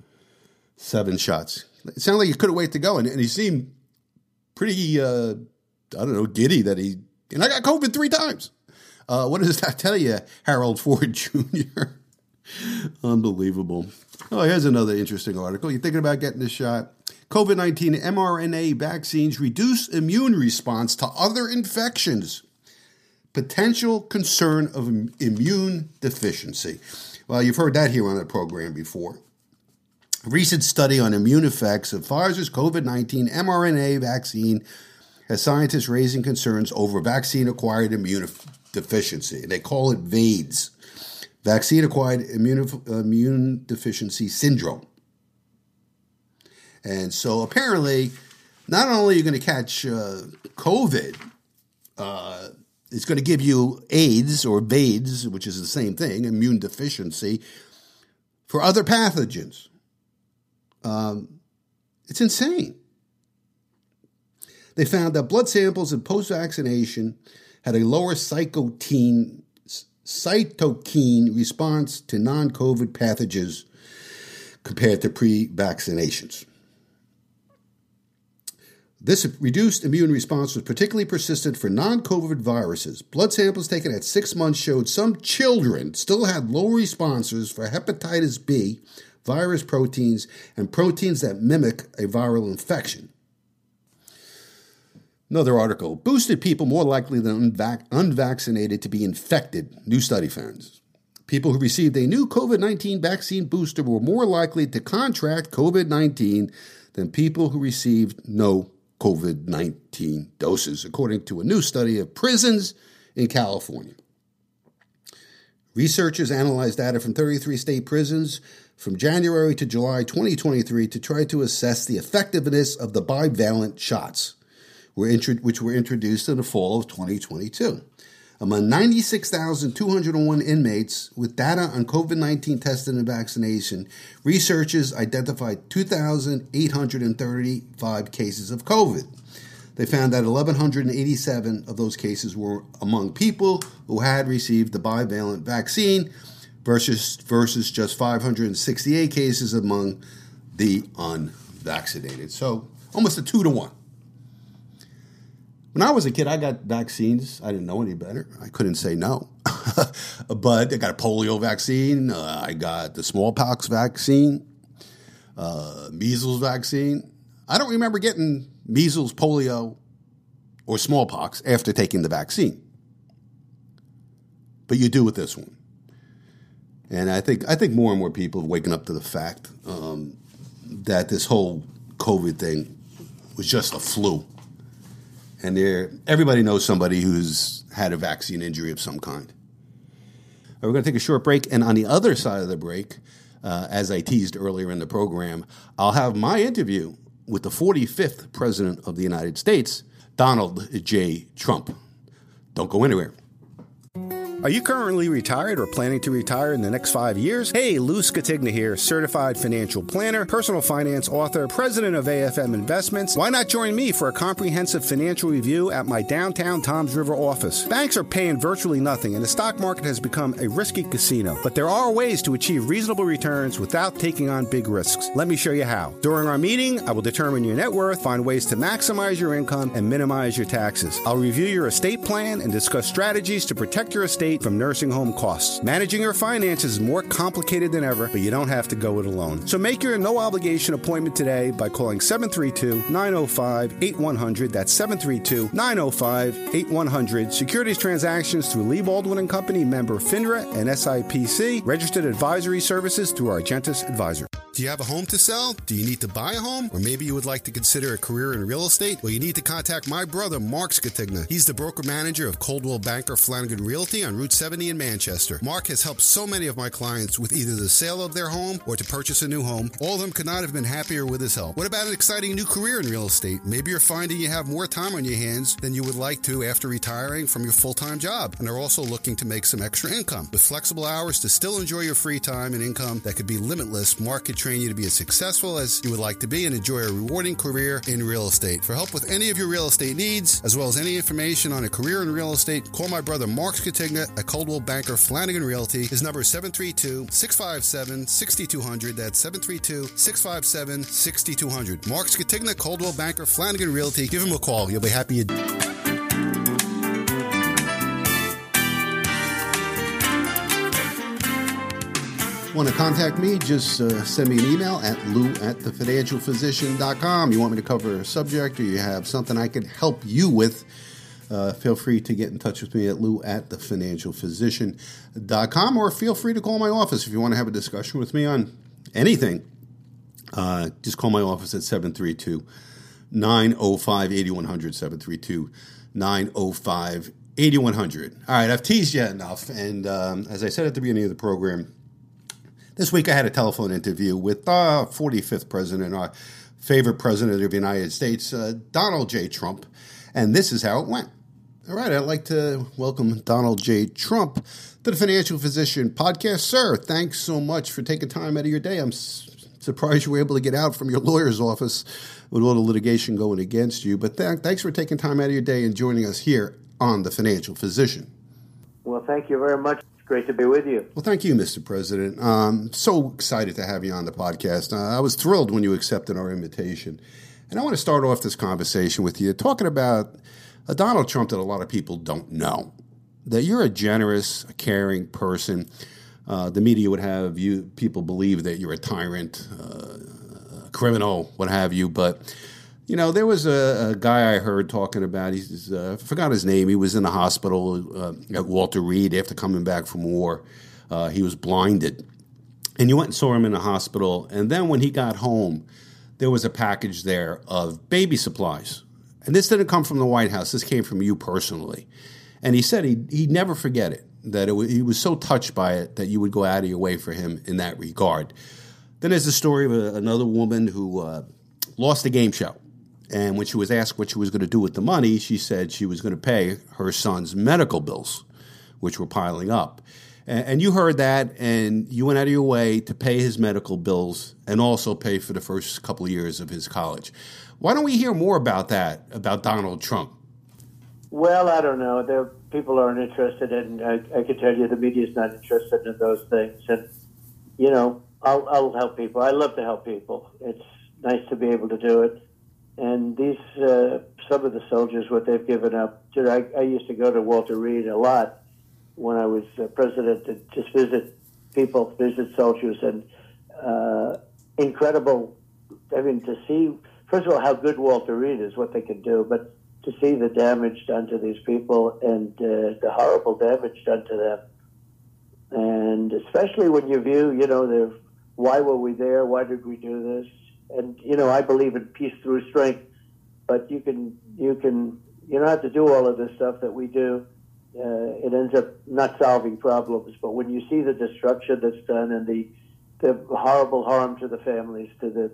Seven shots. It sounded like he couldn't wait to go, and, and he seemed pretty. Uh, I don't know, giddy that he. And I got COVID three times. Uh, what does that tell you, Harold Ford Jr.? [laughs] [laughs] Unbelievable. Oh, here's another interesting article. You're thinking about getting this shot? COVID 19 mRNA vaccines reduce immune response to other infections. Potential concern of immune deficiency. Well, you've heard that here on the program before. A recent study on immune effects of Pfizer's COVID 19 mRNA vaccine has scientists raising concerns over vaccine acquired immune deficiency. They call it VAIDS vaccine acquired immune, immune deficiency syndrome. And so apparently, not only are you going to catch uh, COVID, uh, it's going to give you AIDS or VAIDS, which is the same thing, immune deficiency, for other pathogens. Um, it's insane. They found that blood samples in post vaccination had a lower cytokine cytokine response to non COVID pathogens compared to pre vaccinations. This reduced immune response was particularly persistent for non COVID viruses. Blood samples taken at six months showed some children still had low responses for hepatitis B, virus proteins, and proteins that mimic a viral infection. Another article boosted people more likely than unvac- unvaccinated to be infected, new study finds. People who received a new COVID 19 vaccine booster were more likely to contract COVID 19 than people who received no COVID 19 doses, according to a new study of prisons in California. Researchers analyzed data from 33 state prisons from January to July 2023 to try to assess the effectiveness of the bivalent shots, which were introduced in the fall of 2022. Among 96,201 inmates with data on COVID 19 testing and vaccination, researchers identified 2,835 cases of COVID. They found that 1,187 of those cases were among people who had received the bivalent vaccine versus, versus just 568 cases among the unvaccinated. So almost a two to one. When I was a kid, I got vaccines. I didn't know any better. I couldn't say no. [laughs] but I got a polio vaccine. Uh, I got the smallpox vaccine, uh, measles vaccine. I don't remember getting measles, polio, or smallpox after taking the vaccine. But you do with this one. And I think I think more and more people are waking up to the fact um, that this whole COVID thing was just a flu, and everybody knows somebody who's had a vaccine injury of some kind. We're going to take a short break, and on the other side of the break, uh, as I teased earlier in the program, I'll have my interview with the 45th President of the United States, Donald J. Trump. Don't go anywhere. Are you currently retired or planning to retire in the next five years? Hey, Lou Scatigna here, certified financial planner, personal finance author, president of AFM Investments. Why not join me for a comprehensive financial review at my downtown Toms River office? Banks are paying virtually nothing, and the stock market has become a risky casino. But there are ways to achieve reasonable returns without taking on big risks. Let me show you how. During our meeting, I will determine your net worth, find ways to maximize your income, and minimize your taxes. I'll review your estate plan and discuss strategies to protect your estate from nursing home costs. Managing your finances is more complicated than ever, but you don't have to go it alone. So make your no obligation appointment today by calling 732 905 8100. That's 732 905 8100. Securities transactions through Lee Baldwin and Company, member FINRA and SIPC. Registered advisory services through Argentus Advisor. Do you have a home to sell? Do you need to buy a home? Or maybe you would like to consider a career in real estate? Well, you need to contact my brother, Mark Scatigna. He's the broker manager of Coldwell Banker Flanagan Realty on Route 70 in Manchester. Mark has helped so many of my clients with either the sale of their home or to purchase a new home. All of them could not have been happier with his help. What about an exciting new career in real estate? Maybe you're finding you have more time on your hands than you would like to after retiring from your full-time job and are also looking to make some extra income. With flexible hours to still enjoy your free time and income that could be limitless, Mark could train you to be as successful as you would like to be and enjoy a rewarding career in real estate. For help with any of your real estate needs, as well as any information on a career in real estate, call my brother Mark Scatigna at Coldwell Banker Flanagan Realty. His number is 732 657 6200. That's 732 657 6200. Mark Scatigna, Coldwell Banker Flanagan Realty. Give him a call. You'll be happy you Want to contact me? Just uh, send me an email at lou at thefinancialphysician.com. You want me to cover a subject or you have something I can help you with, uh, feel free to get in touch with me at lou at or feel free to call my office if you want to have a discussion with me on anything. Uh, just call my office at 732 905 8100. 732 905 8100. All right, I've teased you enough. And um, as I said at the beginning of the program, this week I had a telephone interview with our 45th president, our favorite president of the United States, uh, Donald J. Trump, and this is how it went. All right, I'd like to welcome Donald J. Trump to the Financial Physician Podcast. Sir, thanks so much for taking time out of your day. I'm s- surprised you were able to get out from your lawyer's office with all the litigation going against you, but th- thanks for taking time out of your day and joining us here on the Financial Physician. Well, thank you very much. It's great to be with you. Well, thank you, Mr. President. Um, so excited to have you on the podcast. Uh, I was thrilled when you accepted our invitation. And I want to start off this conversation with you talking about a Donald Trump that a lot of people don't know. That you're a generous, caring person. Uh, the media would have you people believe that you're a tyrant, uh, a criminal, what have you. But you know, there was a, a, guy I heard talking about. He's uh, forgot his name. He was in the hospital uh, at Walter Reed after coming back from war. Uh, he was blinded, and you went and saw him in the hospital. And then when he got home, there was a package there of baby supplies. And this didn't come from the White House. This came from you personally. And he said he'd, he'd never forget it. that it, he was so touched by it that you would go out of your way for him in that regard. Then there's the story of a, another woman who uh, lost a game show. And when she was asked what she was going to do with the money, she said she was going to pay her son's medical bills, which were piling up. And, you heard that, and you went out of your way to pay his medical bills and also pay for the first couple of years of his college. Why don't we hear more about that, about Donald Trump? Well, I don't know. There, people aren't interested in. I, I can tell you, the media's not interested in those things. And you know, I'll, I'll help people. I love to help people. It's nice to be able to do it. And these, uh, some of the soldiers, what they've given up. I, I used to go to Walter Reed a lot when I was uh, president to just visit people, visit soldiers, and uh, incredible. I mean, to see first of all how good Walter Reed is, what they can do, but to see the damage done to these people and uh, the horrible damage done to them, and especially when you view, you know, the why were we there? Why did we do this? And you know, I believe in peace through strength, but you can you can you don't have to do all of this stuff that we do. Uh, it ends up not solving problems. But when you see the destruction that's done and the the horrible harm to the families, to the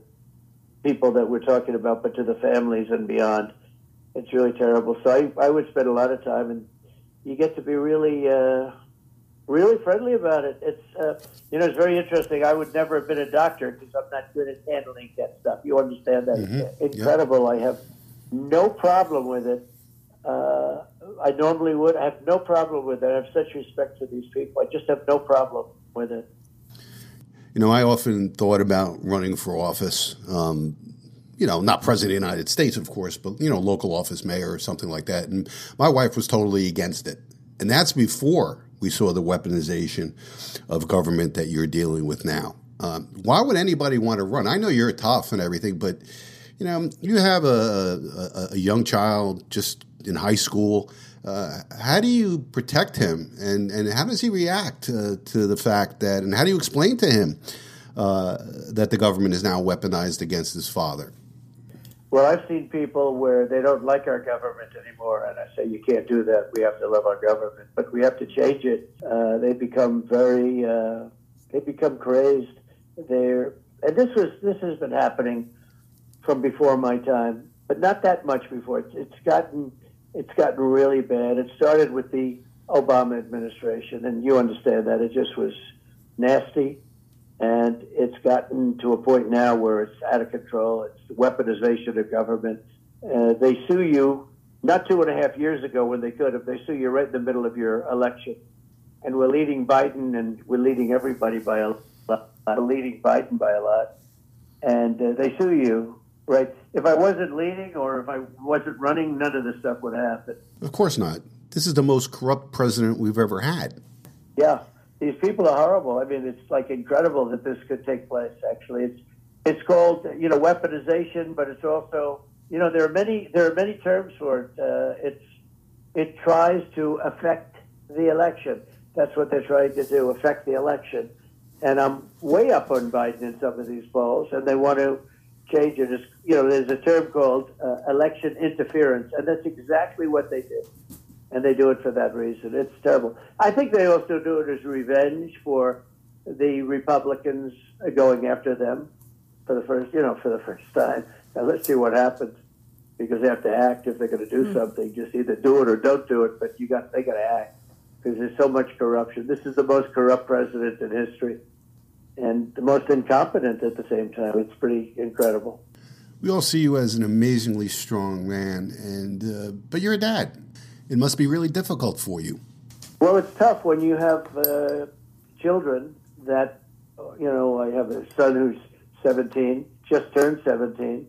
people that we're talking about, but to the families and beyond, it's really terrible. So I, I would spend a lot of time, and you get to be really, uh, really friendly about it. It's, uh, you know, it's very interesting. I would never have been a doctor because I'm not good at handling that stuff. You understand that? Mm-hmm. Incredible. I have no problem with it. Uh, I normally would. I have no problem with it. I have such respect for these people. I just have no problem with it. You know, I often thought about running for office. Um, you know, not president of the United States, of course, but, you know, local office mayor or something like that. And my wife was totally against it. And that's before we saw the weaponization of government that you're dealing with now. Um, why would anybody want to run? I know you're tough and everything, but, you know, you have a, a, a young child just in high school. Uh, how do you protect him, and, and how does he react uh, to the fact that, and how do you explain to him uh, that the government is now weaponized against his father? Well, I've seen people where they don't like our government anymore, and I say you can't do that. We have to love our government, but we have to change it. Uh, they become very, uh, they become crazed. They're, and this was this has been happening from before my time, but not that much before. It's, it's gotten it's gotten really bad. It started with the Obama administration, and you understand that it just was nasty and it's gotten to a point now where it's out of control. It's the weaponization of government. Uh, they sue you not two and a half years ago when they could have. They sue you right in the middle of your election, and we're leading Biden, and we're leading everybody by a lot. Leading Biden by a lot, and uh, they sue you right. If I wasn't leading or if I wasn't running, none of this stuff would happen. Of course not. This is the most corrupt president we've ever had. Yeah, these people are horrible. I mean, it's like incredible that this could take place. Actually, it's it's called you know weaponization, but it's also you know there are many there are many terms for it. Uh, it's it tries to affect the election. That's what they're trying to do, affect the election. And I'm way up on Biden in some of these polls, and they want to change it. It's, you know, there's a term called uh, election interference, and that's exactly what they do and they do it for that reason. It's terrible. I think they also do it as revenge for the Republicans going after them for the first, you know, for the first time. Now let's see what happens because they have to act if they're going to do mm. something. Just either do it or don't do it, but you got they got to act because there's so much corruption. This is the most corrupt president in history, and the most incompetent at the same time. It's pretty incredible. We all see you as an amazingly strong man, and uh, but you're a dad it must be really difficult for you. Well, it's tough when you have uh, children that, you know, I have a son who's 17, just turned 17,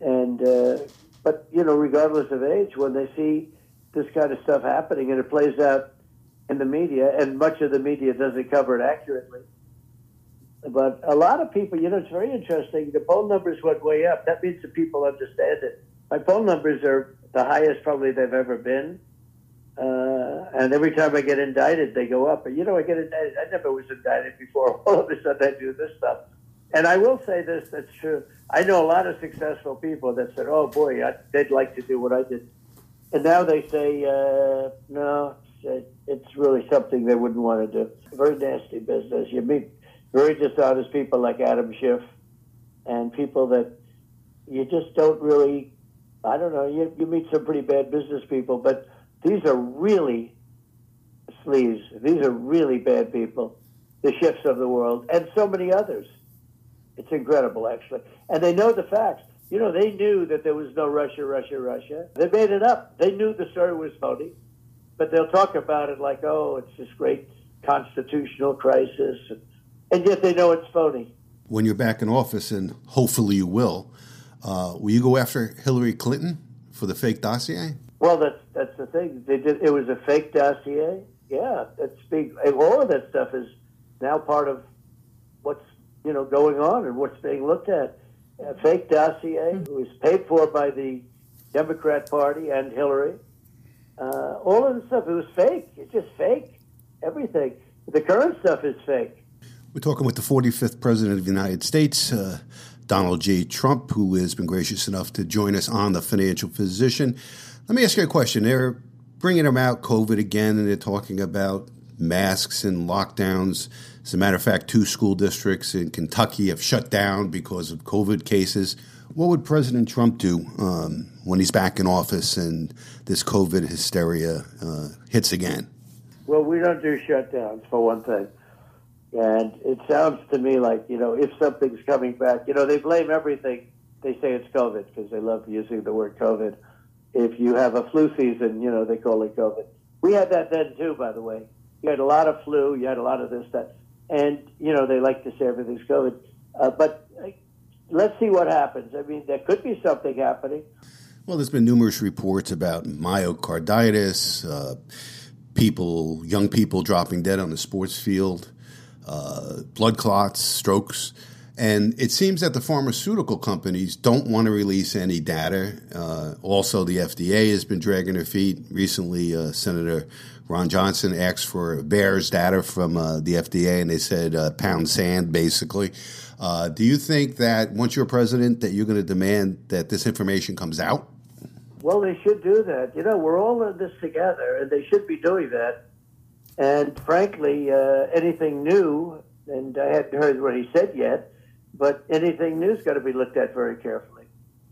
and uh, but you know, regardless of age, when they see this kind of stuff happening and it plays out in the media, and much of the media doesn't cover it accurately. But a lot of people, you know, it's very interesting. The poll numbers went way up. That means that people understand it. My poll numbers are the highest probably they've ever been. Uh, and every time I get indicted, they go up. But you know, I get indicted. I never was indicted before. [laughs] All of a sudden, I do this stuff. And I will say this: that's true. I know a lot of successful people that said, "Oh boy, I, they'd like to do what I did," and now they say, uh, "No, it, it's really something they wouldn't want to do. Very nasty business. You meet very dishonest people like Adam Schiff, and people that you just don't really. I don't know. You you meet some pretty bad business people, but these are really sleaze. These are really bad people, the Schiffs of the world, and so many others. It's incredible, actually. And they know the facts. You know, they knew that there was no Russia, Russia, Russia. They made it up. They knew the story was phony, but they'll talk about it like, oh, it's this great constitutional crisis, and yet they know it's phony. When you're back in office, and hopefully you will, uh, will you go after Hillary Clinton for the fake dossier? Well, that's that's the thing. They did. It was a fake dossier. Yeah, that's big. All of that stuff is now part of what's you know going on and what's being looked at. A fake dossier it was paid for by the Democrat Party and Hillary. Uh, all of the stuff it was fake. It's just fake. Everything. The current stuff is fake. We're talking with the 45th President of the United States, uh, Donald J. Trump, who has been gracious enough to join us on the Financial Physician. Let me ask you a question. They're bringing about COVID again, and they're talking about masks and lockdowns. As a matter of fact, two school districts in Kentucky have shut down because of COVID cases. What would President Trump do um, when he's back in office and this COVID hysteria uh, hits again? Well, we don't do shutdowns, for one thing. And it sounds to me like, you know, if something's coming back, you know, they blame everything. They say it's COVID because they love using the word COVID. If you have a flu season, you know, they call it COVID. We had that then too, by the way. You had a lot of flu, you had a lot of this, that. And, you know, they like to say everything's COVID. Uh, but uh, let's see what happens. I mean, there could be something happening. Well, there's been numerous reports about myocarditis, uh, people, young people dropping dead on the sports field, uh, blood clots, strokes. And it seems that the pharmaceutical companies don't want to release any data. Uh, also, the FDA has been dragging their feet. Recently, uh, Senator Ron Johnson asked for VAERS data from uh, the FDA, and they said uh, pound sand, basically. Uh, do you think that once you're president, that you're going to demand that this information comes out? Well, they should do that. You know, we're all in this together, and they should be doing that. And frankly, uh, anything new, and I hadn't heard what he said yet but anything new's got to be looked at very carefully.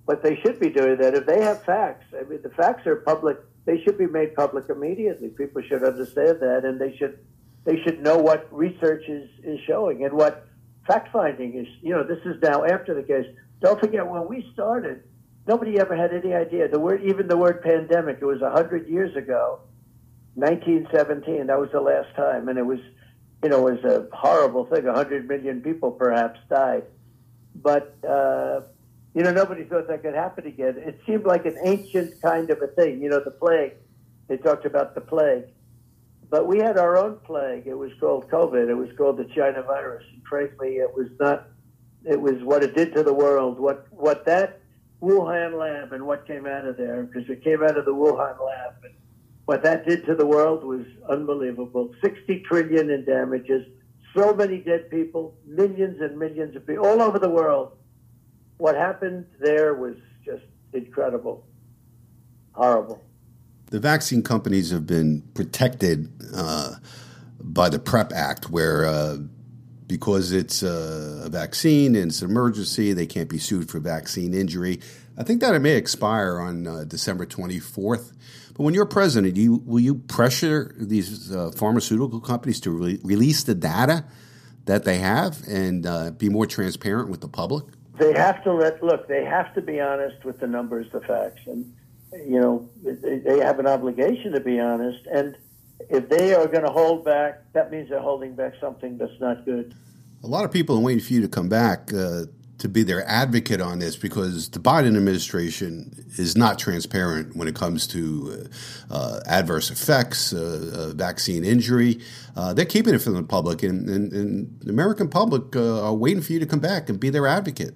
But they should be doing that. If they have facts, I mean, the facts are public. They should be made public immediately. People should understand that, and they should they should know what research is, is showing and what fact finding is. You know, this is now after the case. Don't forget when we started, nobody ever had any idea. The word, even the word pandemic, it was a hundred years ago, 1917. That was the last time, and it was, you know, it was a horrible thing. A hundred million people perhaps died but uh, you know nobody thought that could happen again. It seemed like an ancient kind of a thing. You know, the plague. They talked about the plague, but we had our own plague. It was called COVID. It was called the China virus. And frankly, it was not. It was what it did to the world. What what that Wuhan lab and what came out of there because it came out of the Wuhan lab. And what that did to the world was unbelievable. Sixty trillion in damages so many dead people, millions and millions of people all over the world. What happened there was just incredible, horrible. The vaccine companies have been protected uh, by the PREP Act, where uh, because it's a vaccine and it's an emergency, they can't be sued for vaccine injury. I think that it may expire on uh, December 24th. But when you're president, you, will you pressure these uh, pharmaceutical companies to re- release the data that they have and uh, be more transparent with the public? They have to let look. They have to be honest with the numbers, the facts, and you know they, they have an obligation to be honest. And if they are going to hold back, that means they're holding back something that's not good. A lot of people are waiting for you to come back uh, to be their advocate on this because the Biden administration is not transparent when it comes to uh, uh, adverse effects, uh, uh vaccine injury. Uh, they're keeping it from the public, and, and, and the American public uh, are waiting for you to come back and be their advocate.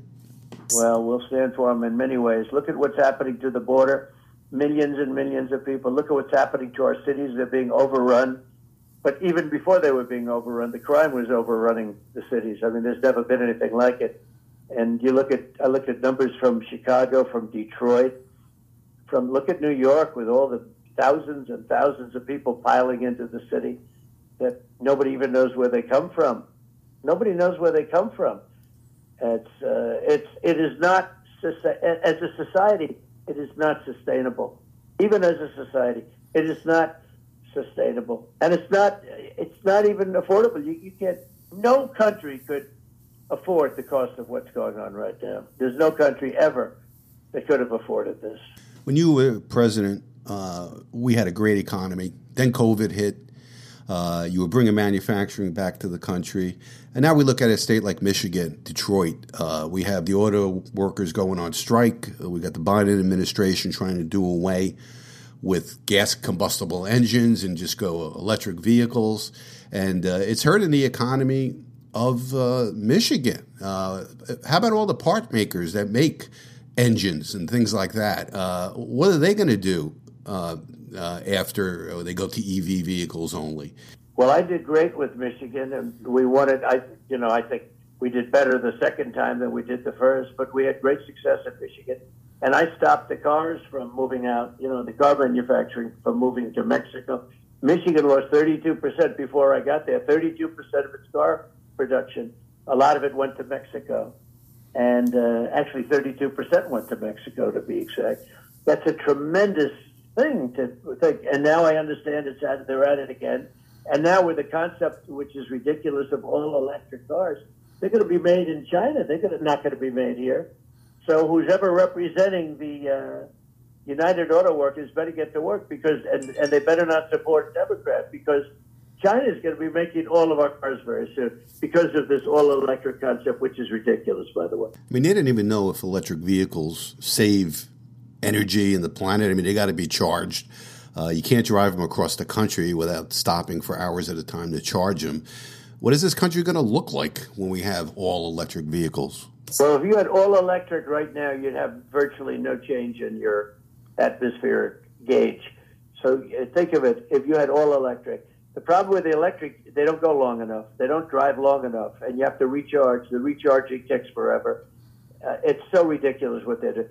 Well, we'll stand for them in many ways. Look at what's happening to the border. Millions and millions of people. Look at what's happening to our cities. They're being overrun. But even before they were being overrun, the crime was overrunning the cities. I mean, there's never been anything like it. And you look at I look at numbers from Chicago, from Detroit, from look at New York with all the thousands and thousands of people piling into the city that nobody even knows where they come from. Nobody knows where they come from. It's uh, it's it is not as a society. It is not sustainable. Even as a society, it is not sustainable, and it's not it's not even affordable. You, you can't. No country could afford the cost of what's going on right now. There's no country ever that could have afforded this. When you were president, uh, we had a great economy. Then COVID hit. Uh, you were bringing manufacturing back to the country. And now we look at a state like Michigan, Detroit. Uh, we have the auto workers going on strike. We got the Biden administration trying to do away with gas combustible engines and just go electric vehicles. And uh, it's hurting the economy of uh, Michigan. Uh, how about all the part makers that make engines and things like that? Uh, what are they going to do uh, uh, after they go to EV vehicles only? Well, I did great with Michigan, and we wanted. I, you know, I think we did better the second time than we did the first, but we had great success in Michigan. And I stopped the cars from moving out. You know, the car manufacturing from moving to Mexico. Michigan lost 32% before I got there. 32% of its car production. A lot of it went to Mexico. And uh, actually, 32% went to Mexico, to be exact. That's a tremendous thing to think. And now I understand it's at, they're at it again. And now with the concept, which is ridiculous, of all electric cars, they're going to be made in China. They're going to, not going to be made here. So who's ever representing the uh, United Auto Workers better get to work because, and, and they better not support Democrat because China is going to be making all of our cars very soon because of this all electric concept, which is ridiculous, by the way. I mean, they didn't even know if electric vehicles save energy in the planet. I mean, they got to be charged. Uh, you can't drive them across the country without stopping for hours at a time to charge them. What is this country going to look like when we have all electric vehicles? Well, if you had all electric right now, you'd have virtually no change in your atmospheric gauge. So uh, think of it if you had all electric. The problem with the electric, they don't go long enough. They don't drive long enough, and you have to recharge. The recharging takes forever. Uh, it's so ridiculous what they're doing.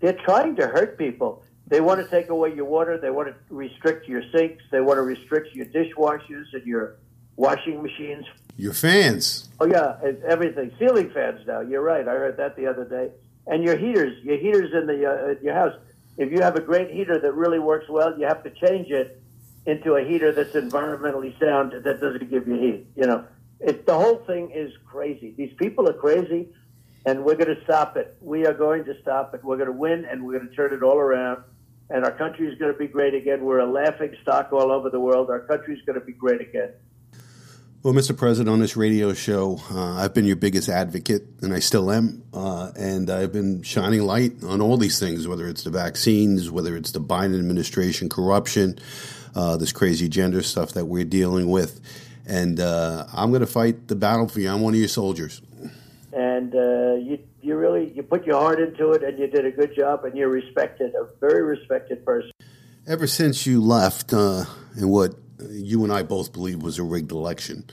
They're trying to hurt people. They want to take away your water. They want to restrict your sinks. They want to restrict your dishwashers and your washing machines. Your fans. Oh yeah, it's everything. Ceiling fans now. You're right. I heard that the other day. And your heaters, your heaters in the uh, your house. If you have a great heater that really works well, you have to change it into a heater that's environmentally sound that doesn't give you heat. You know, it, the whole thing is crazy. These people are crazy, and we're going to stop it. We are going to stop it. We're going to win, and we're going to turn it all around. And our country is going to be great again. We're a laughing stock all over the world. Our country is going to be great again. Well, Mr. President, on this radio show, uh, I've been your biggest advocate, and I still am. Uh, and I've been shining light on all these things, whether it's the vaccines, whether it's the Biden administration corruption, uh, this crazy gender stuff that we're dealing with. And uh, I'm going to fight the battle for you. I'm one of your soldiers. And uh, you, you really you put your heart into it, and you did a good job, and you're respected, a very respected person. Ever since you left, uh, and what you and I both believe was a rigged election,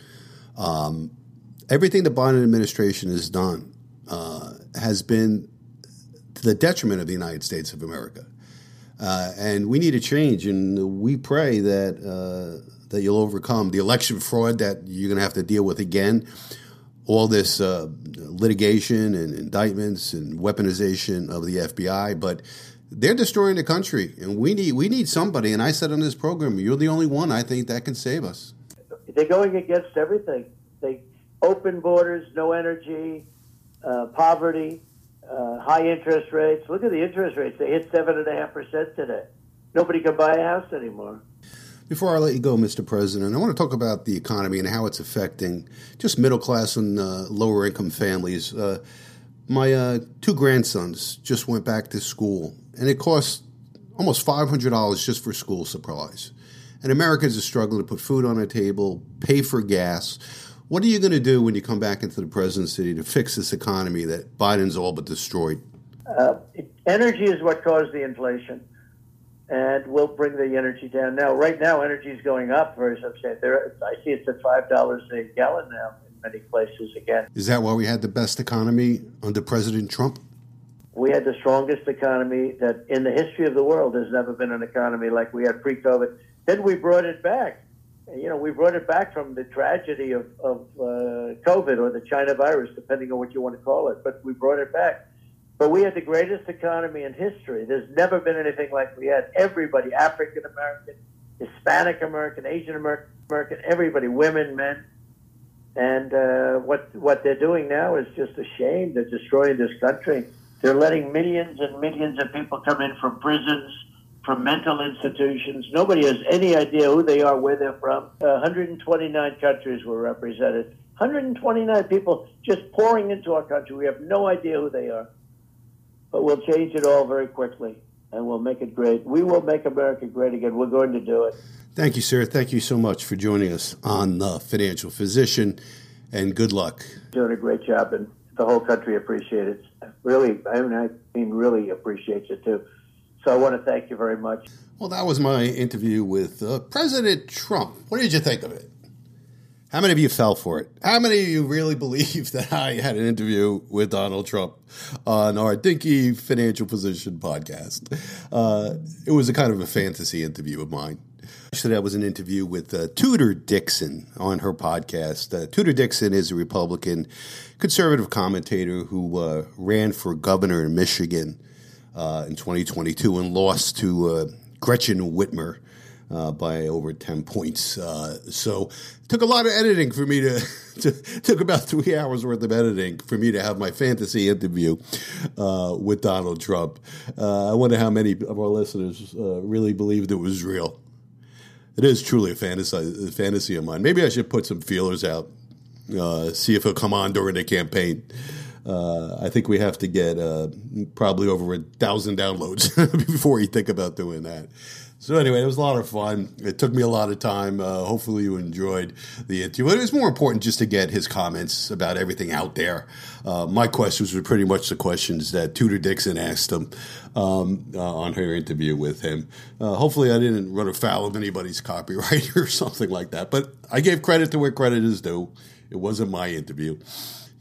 um, everything the Biden administration has done uh, has been to the detriment of the United States of America. Uh, and we need a change, and we pray that uh, that you'll overcome the election fraud that you're going to have to deal with again, all this uh, litigation and indictments and weaponization of the FBI. But they're destroying the country, and we need we need somebody. And I said on this program, you're the only one I think that can save us. They're going against everything. They open borders, no energy, uh, poverty uh, high interest rates. Look at the interest rates; they hit seven and a half percent today. Nobody can buy a house anymore. Before I let you go, Mr. President, I want to talk about the economy and how it's affecting just middle class and uh, lower income families. Uh, my uh, two grandsons just went back to school, and it costs almost five hundred dollars just for school supplies. And Americans are struggling to put food on the table, pay for gas. What are you going to do when you come back into the presidency to fix this economy that Biden's all but destroyed? Uh, energy is what caused the inflation, and we'll bring the energy down. Now, right now, energy is going up very substantially. I see it's at five dollars a gallon now in many places again. Is that why we had the best economy under President Trump? We had the strongest economy that in the history of the world there's never been an economy like we had pre-COVID. Then we brought it back. You know, we brought it back from the tragedy of, of uh, COVID or the China virus, depending on what you want to call it. But we brought it back. But we had the greatest economy in history. There's never been anything like we had. Everybody, African American, Hispanic American, Asian American, everybody, women, men. And uh, what what they're doing now is just a shame. They're destroying this country. They're letting millions and millions of people come in from prisons, from mental institutions. Nobody has any idea who they are, where they're from. Uh, 129 countries were represented. 129 people just pouring into our country. We have no idea who they are. But we'll change it all very quickly and we'll make it great. We will make America great again. We're going to do it. Thank you, sir. Thank you so much for joining us on The Financial Physician, and good luck. Doing a great job, and the whole country appreciates it. Really, I mean, I mean, really appreciates it too. So I want to thank you very much. Well, that was my interview with uh, President Trump. What did you think of it? How many of you fell for it? How many of you really [laughs] believe that I had an interview with Donald Trump on our Dinky Financial Physician podcast? Uh, it was a kind of a fantasy interview of mine. Actually, that was an interview with uh, Tudor Dixon on her podcast. Uh, Tudor Dixon is a Republican conservative commentator who uh, ran for governor in Michigan uh, in 2022 and lost to uh, Gretchen Whitmer. Uh, by over 10 points. Uh, so it took a lot of editing for me to, [laughs] to, took about three hours worth of editing for me to have my fantasy interview uh, with Donald Trump. Uh, I wonder how many of our listeners uh, really believed it was real. It is truly a fantasy, a fantasy of mine. Maybe I should put some feelers out, see if he'll come on during the campaign. I think we have to get probably over a thousand downloads [laughs] before you think about doing that. So anyway, it was a lot of fun. It took me a lot of time. Uh, hopefully, you enjoyed the interview. It was more important just to get his comments about everything out there. Uh, my questions were pretty much the questions that Tudor Dixon asked him um, uh, on her interview with him. Uh, hopefully, I didn't run afoul of anybody's copyright [laughs] or something like that. But I gave credit to where credit is due. It wasn't my interview.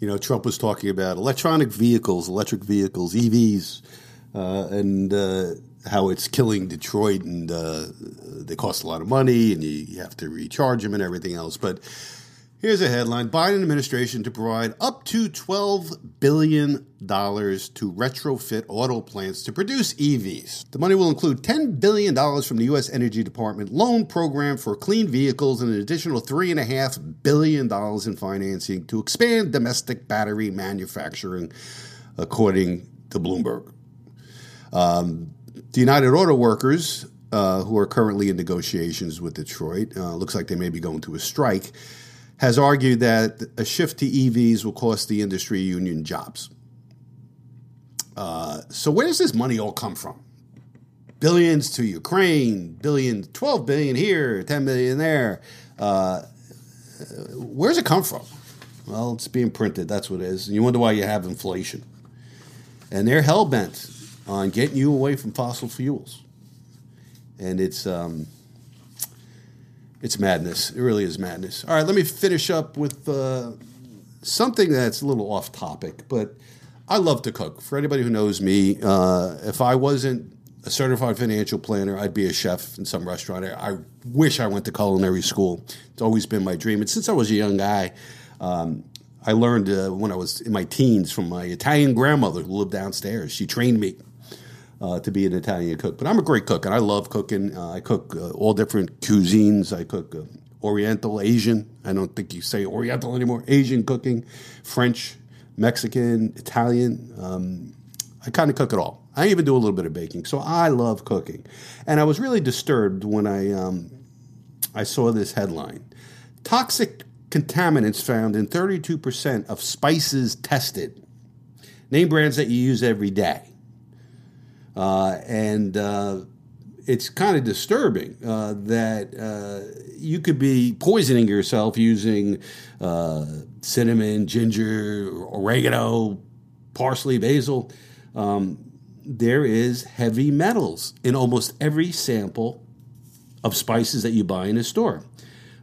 You know, Trump was talking about electronic vehicles, electric vehicles, EVs, uh, and uh, how it's killing Detroit and uh, they cost a lot of money and you, you, have to recharge them and everything else. But here's a headline Biden administration to provide up to $12 billion to retrofit auto plants to produce EVs. The money will include $10 billion from the U.S. Energy Department loan program for clean vehicles and an additional $3.5 billion in financing to expand domestic battery manufacturing, according to Bloomberg. Um, the United Auto Workers, uh, who are currently in negotiations with Detroit, uh, looks like they may be going to a strike, has argued that a shift to EVs will cost the industry union jobs. Uh, so where does this money all come from? Billions to Ukraine, billion, 12 billion here, 10 billion there. Uh, where's it come from? Well, it's being printed. That's what it is. And you wonder why you have inflation. And they're hell bent on getting you away from fossil fuels. And it's um, it's madness. It really is madness. All right, let me finish up with uh, something that's a little off topic, but I love to cook. For anybody who knows me, uh, if I wasn't a certified financial planner, I'd be a chef in some restaurant. I wish I went to culinary school. It's always been my dream. And since I was a young guy, um, I learned uh, when I was in my teens from my Italian grandmother who lived downstairs. She trained me uh, to be an Italian cook. But I'm a great cook, and I love cooking. Uh, I cook uh, all different cuisines. I cook uh, Oriental, Asian. I don't think you say Oriental anymore. Asian cooking, French, Mexican, Italian. Um, I kind of cook it all. I even do a little bit of baking. So I love cooking. And I was really disturbed when I, um, I saw this headline Toxic contaminants found in 32% of spices tested. Name brands that you use every day. Uh, and uh, it's kind of disturbing uh, that uh, you could be poisoning yourself using uh, cinnamon, ginger, oregano, parsley, basil. Um, there is heavy metals in almost every sample of spices that you buy in a store.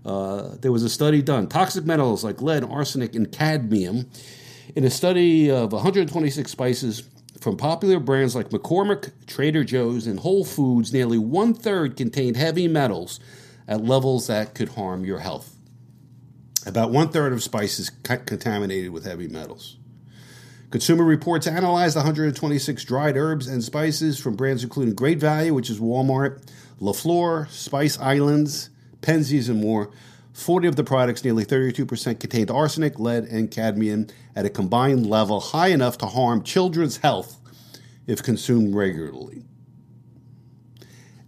Uh, there was a study done toxic metals like lead, arsenic, and cadmium in a study of 126 spices from popular brands like McCormick, Trader Joe's, and Whole Foods, nearly one third contained heavy metals at levels that could harm your health. About one third of spices contaminated with heavy metals. Consumer Reports analyzed 126 dried herbs and spices from brands including Great Value, which is Walmart, La Flor, Spice Islands, Penzeys, and more. 40 of the products, nearly 32%, contained arsenic, lead, and cadmium at a combined level high enough to harm children's health if consumed regularly.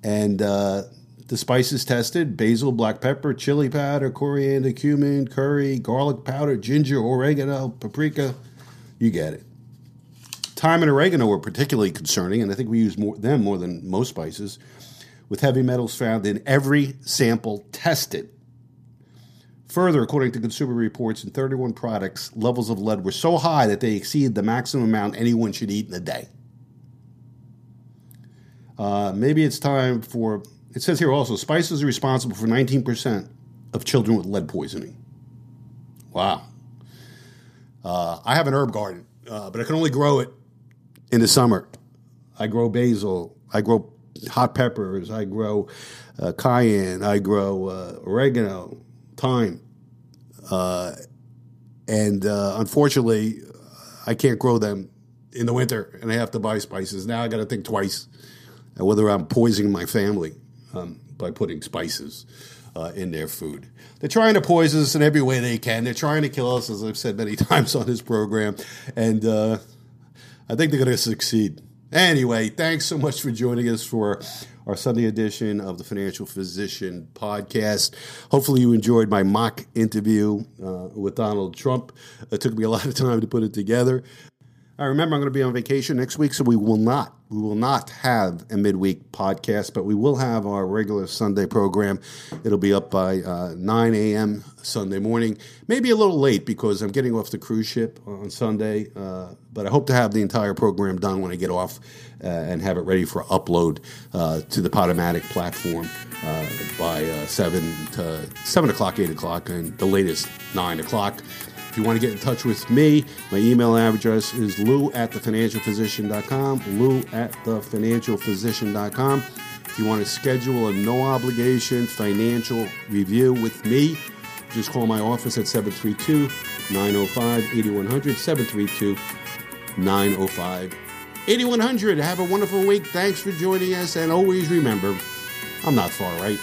And uh, the spices tested basil, black pepper, chili powder, coriander, cumin, curry, garlic powder, ginger, oregano, paprika. You get it. Thyme and oregano were particularly concerning, and I think we use more, them more than most spices, with heavy metals found in every sample tested. Further, according to Consumer Reports, in 31 products, levels of lead were so high that they exceed the maximum amount anyone should eat in a day. Uh, maybe it's time for, it says here also, spices are responsible for 19% of children with lead poisoning. Wow. Uh, I have an herb garden, uh, but I can only grow it in the summer. I grow basil, I grow hot peppers, I grow uh, cayenne, I grow uh, oregano, thyme. Uh, and uh, unfortunately, I can't grow them in the winter, and I have to buy spices. Now I got to think twice whether I'm poisoning my family um, by putting spices uh, in their food. They're trying to poison us in every way they can. They're trying to kill us, as I've said many [laughs] times on this program, and uh, I think they're going to succeed. Anyway, thanks so much for joining us for our Sunday edition of the Financial Physician podcast. Hopefully, you enjoyed my mock interview uh, with Donald Trump. It took me a lot of time to put it together. I remember I'm going to be on vacation next week, so we will not we will not have a midweek podcast, but we will have our regular Sunday program. It'll be up by uh, 9 a.m. Sunday morning, maybe a little late because I'm getting off the cruise ship on Sunday. Uh, but I hope to have the entire program done when I get off and have it ready for upload uh, to the Podomatic platform uh, by uh, seven to seven o'clock, eight o'clock, and the latest nine o'clock. If you want to get in touch with me, my email address is lou at thefinancialphysician.com, lou at thefinancialphysician.com. If you want to schedule a no obligation financial review with me, just call my office at 732 905 8100. 732 905 8100. Have a wonderful week. Thanks for joining us. And always remember, I'm not far right.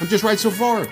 I'm just right so far.